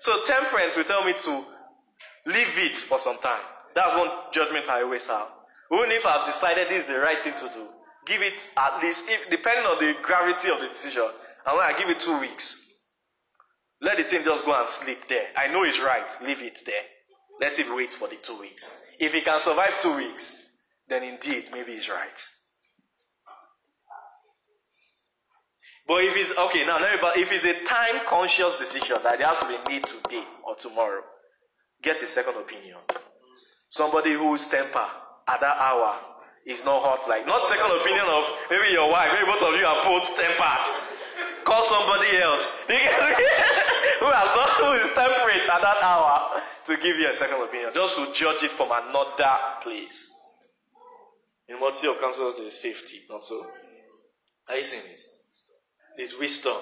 so temperance will tell me to leave it for some time. That's one judgment I always have. Even if I've decided this is the right thing to do, give it at least, if, depending on the gravity of the decision, and when I give it two weeks, let the thing just go and sleep there. I know it's right. Leave it there. Let him wait for the two weeks. If he can survive two weeks, then indeed, maybe he's right. But if it's okay now, let me. But if it's a time-conscious decision that has to be made today or tomorrow, get a second opinion. Somebody whose temper at that hour is not hot, like not second opinion of maybe your wife, maybe both of you are both tempered. Call somebody else You get me? who has not who is temperate at that hour to give you a second opinion, just to judge it from another place. In multitude of counsels, there is safety, not so. Are you seeing it? There's wisdom.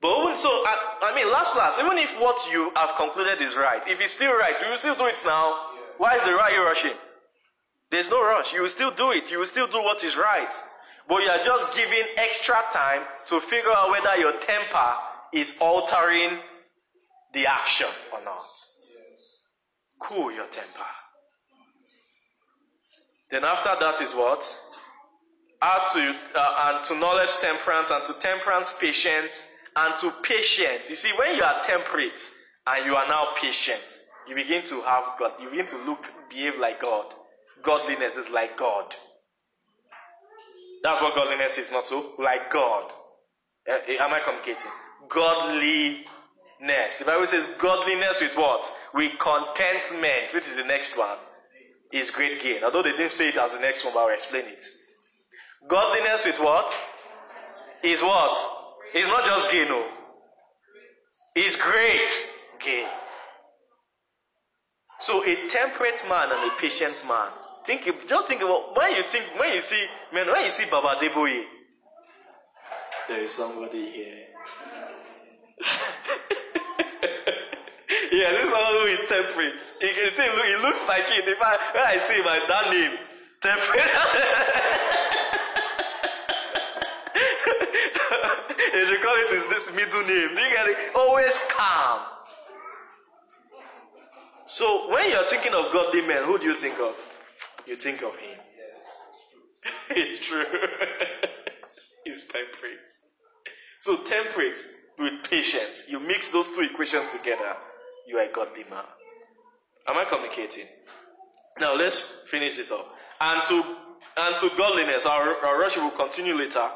But even so, I, I mean, last last, even if what you have concluded is right, if it's still right, you will still do it now. Why is the right you rushing? There's no rush. You will still do it. You will still do what is right. But you are just giving extra time to figure out whether your temper is altering the action or not. Cool your temper. Then after that is what? Add to uh, and to knowledge temperance and to temperance patience and to patience. You see, when you are temperate and you are now patient, you begin to have God. You begin to look, behave like God. Godliness is like God. That's what godliness is, not so? Like God. Eh, eh, Am I communicating? Godliness. The Bible says godliness with what? With contentment, which is the next one, is great gain. Although they didn't say it as the next one, but I'll explain it. Godliness with what? Is what? It's not just gain, no. Is great gain. So a temperate man and a patient man. Think just think about when you think when you see man when you see Baba Adeboye, there is somebody here. yeah, this is someone who is temperate. He, he, he, looks like it. If I, when I see my that name temperate. they should call it his this middle name. You get it? Always calm. So when you're thinking of godly men, who do you think of? You think of him. it's true. He's temperate. So temperate with patience. You mix those two equations together, you are a godly man. Am I communicating? Now let's finish this up. And to and to godliness, our, our rush will continue later.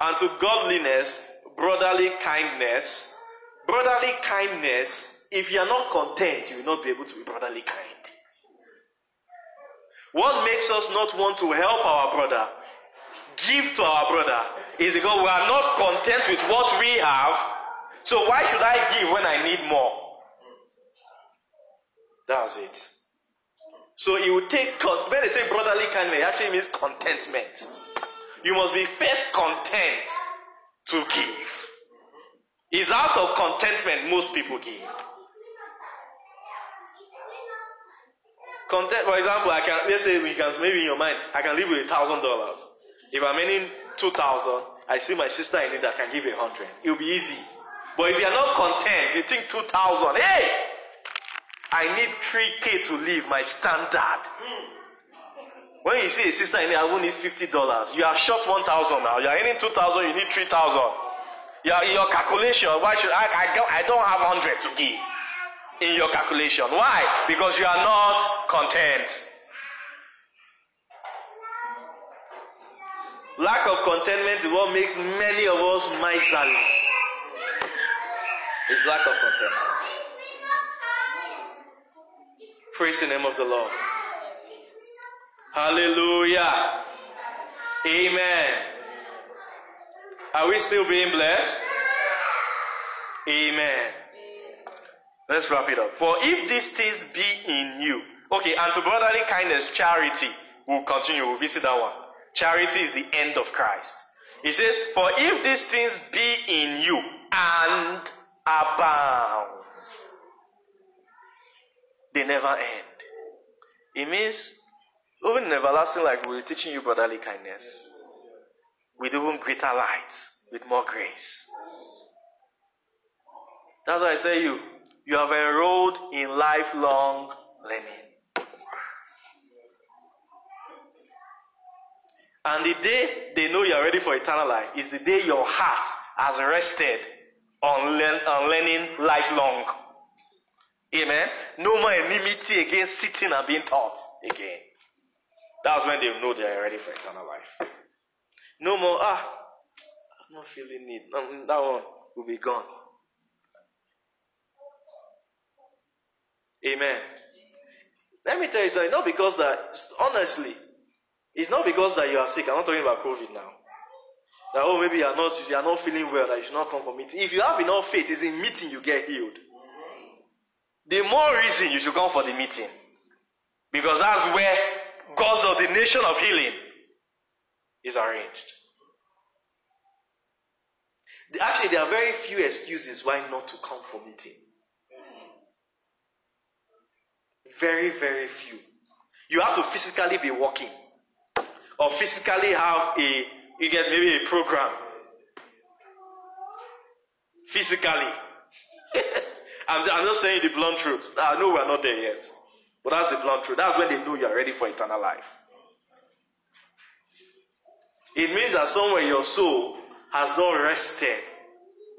And to godliness, brotherly kindness. Brotherly kindness if you are not content, you will not be able to be brotherly kind. What makes us not want to help our brother, give to our brother, is because we are not content with what we have. So why should I give when I need more? That's it. So it will take, when they say brotherly kindness, it actually means contentment. You must be first content to give. It's out of contentment most people give. Content, for example, I can let's say we can maybe in your mind, I can live with a thousand dollars. If I'm earning two thousand, I see my sister in need that can give a hundred. It'll be easy. But if you're not content, you think two thousand, hey, I need three K to live my standard. When you see a sister in need who needs fifty dollars, you are short one thousand now. You are earning two thousand, you need three thousand. Your, your calculation, why should I, I, I don't have 100 to give in your calculation. Why? Because you are not content. Lack of contentment is what makes many of us miserly. It's lack of contentment. Praise the name of the Lord. Hallelujah. Amen. Are we still being blessed? Amen. Let's wrap it up. For if these things be in you, okay, and to brotherly kindness, charity, we'll continue, we'll visit that one. Charity is the end of Christ. He says, For if these things be in you and abound, they never end. It means, even in everlasting life, we're teaching you brotherly kindness with even greater light, with more grace. That's why I tell you, you have enrolled in lifelong learning. And the day they know you are ready for eternal life is the day your heart has rested on, on learning lifelong. Amen. No more enmity against sitting and being taught again. That's when they know they are ready for eternal life. No more, ah, I'm not feeling it. Um, that one will be gone. Amen. Let me tell you something. Not because that, honestly, it's not because that you are sick. I'm not talking about COVID now. That oh maybe you are not you are not feeling well. That you should not come for meeting. If you have enough faith, it's in meeting you get healed. The more reason you should come for the meeting, because that's where God's ordination of healing is arranged. Actually, there are very few excuses why not to come for meeting. Very, very few. You have to physically be walking or physically have a you get maybe a program. Physically. I'm, I'm just saying the blunt truth. I know we're not there yet. But that's the blunt truth. That's when they know you're ready for eternal life. It means that somewhere your soul has not rested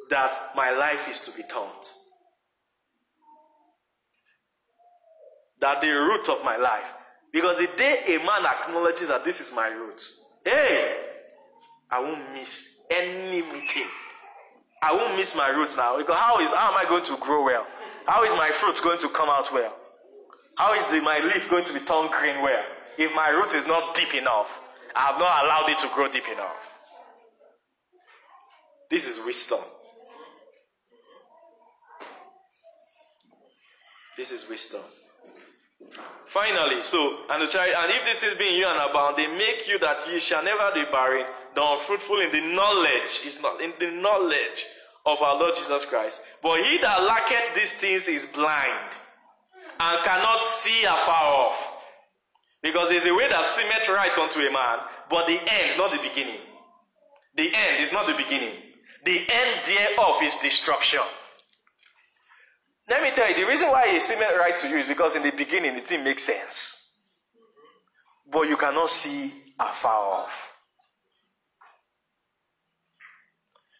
that my life is to be taught. That the root of my life. Because the day a man acknowledges that this is my root, hey, I won't miss any meeting. I won't miss my roots now. Because how is how am I going to grow well? How is my fruit going to come out well? How is the, my leaf going to be turned green well? If my root is not deep enough, I have not allowed it to grow deep enough. This is wisdom. This is wisdom. Finally, so and the and if this is being you and abound, they make you that ye shall never be barren, nor unfruitful in the knowledge, is not in the knowledge of our Lord Jesus Christ. But he that lacketh these things is blind and cannot see afar off. Because there's a way that seemeth right unto a man, but the end, is not the beginning. The end is not the beginning. The end thereof is destruction. Let me tell you, the reason why it seemed right to you is because in the beginning it didn't make sense. But you cannot see afar off.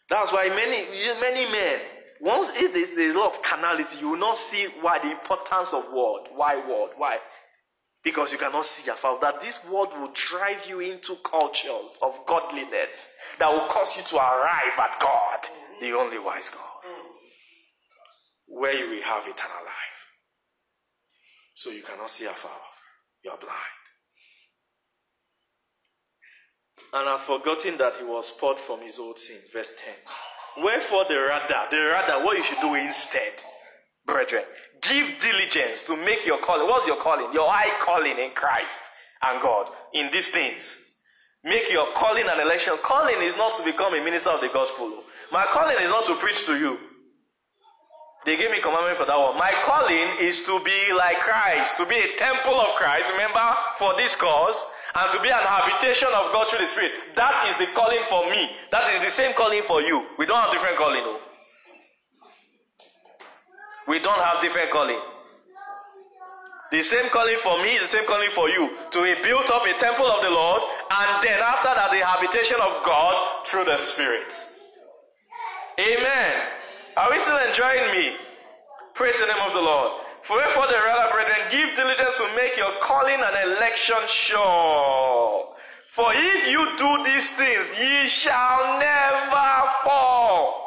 That's why many, many men, once it is the law of carnality, you will not see why the importance of word. Why word? Why? Because you cannot see afar. That this word will drive you into cultures of godliness that will cause you to arrive at God, the only wise God. Where you will have eternal life. So you cannot see afar off. You are blind. And have forgotten that he was poured from his old sin. Verse 10. Wherefore the rather, the rather, what you should do instead, brethren, give diligence to make your calling. What's your calling? Your high calling in Christ and God in these things. Make your calling and election. Calling is not to become a minister of the gospel. My calling is not to preach to you. They gave me commandment for that one. My calling is to be like Christ, to be a temple of Christ, remember, for this cause, and to be an habitation of God through the Spirit. That is the calling for me. That is the same calling for you. We don't have different calling. No. We don't have different calling. The same calling for me is the same calling for you. To be built up a temple of the Lord, and then after that, the habitation of God through the Spirit. Amen. Are we still enjoying me? Praise the name of the Lord. For wherefore the rather, brethren, give diligence to make your calling and election sure. For if you do these things, ye shall never fall.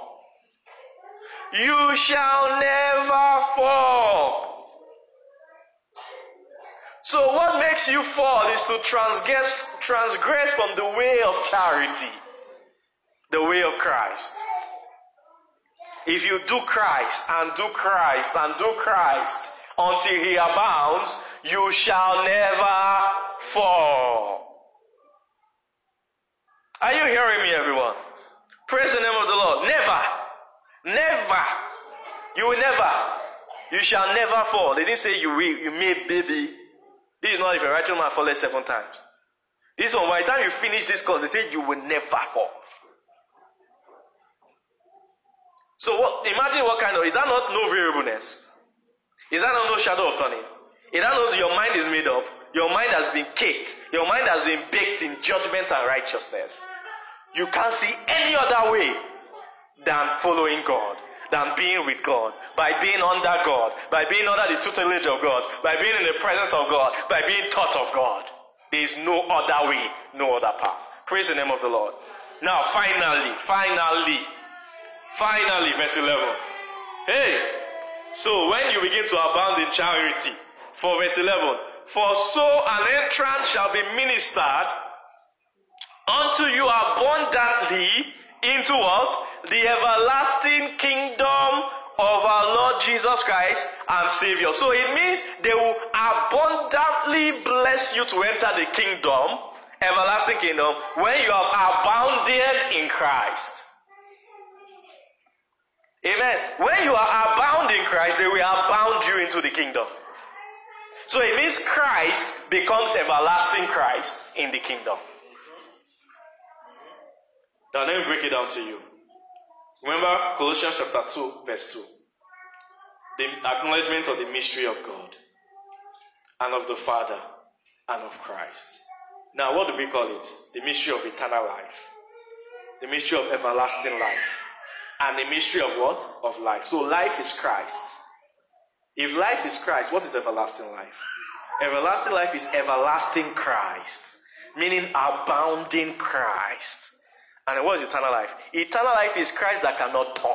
You shall never fall. So what makes you fall is to transgress, transgress from the way of charity, the way of Christ. If you do Christ and do Christ and do Christ until he abounds, you shall never fall. Are you hearing me, everyone? Praise the name of the Lord. Never, never, you will never, you shall never fall. They didn't say you will, you may, baby. This is not if a righteous man falls seven times. This one, by the time you finish this course, they say you will never fall. So what, imagine what kind of, is that not no variableness? Is that not no shadow of turning? Is that not your mind is made up? Your mind has been caked. Your mind has been baked in judgment and righteousness. You can't see any other way than following God, than being with God, by being under God, by being under the tutelage of God, by being in the presence of God, by being taught of God. There is no other way, no other path. Praise the name of the Lord. Now, finally, finally, Finally, verse 11. Hey, so when you begin to abound in charity, for verse 11, for so an entrance shall be ministered unto you abundantly into what? The everlasting kingdom of our Lord Jesus Christ and Savior. So it means they will abundantly bless you to enter the kingdom, everlasting kingdom, when you have abounded in Christ. Amen. When you are abound in Christ, they will abound you into the kingdom. So it means Christ becomes everlasting Christ in the kingdom. Now let me break it down to you. Remember Colossians chapter 2, verse 2. The acknowledgement of the mystery of God and of the Father and of Christ. Now, what do we call it? The mystery of eternal life, the mystery of everlasting life and the mystery of what? Of life. So life is Christ. If life is Christ, what is everlasting life? Everlasting life is everlasting Christ, meaning abounding Christ. And what is eternal life? Eternal life is Christ that cannot turn.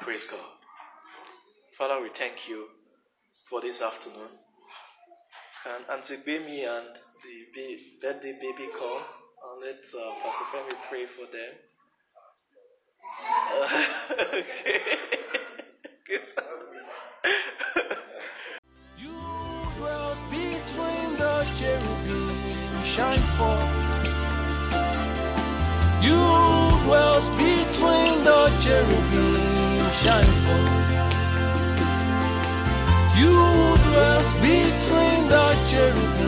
Praise God. Father, we thank you for this afternoon. And Auntie Bemi and the birthday baby come. And let uh, Pastor Femi pray for them. Uh, okay. Good. You dwells between the cherubim, shine forth. You dwells between the cherubim, shine forth. You dwells between the cherubim.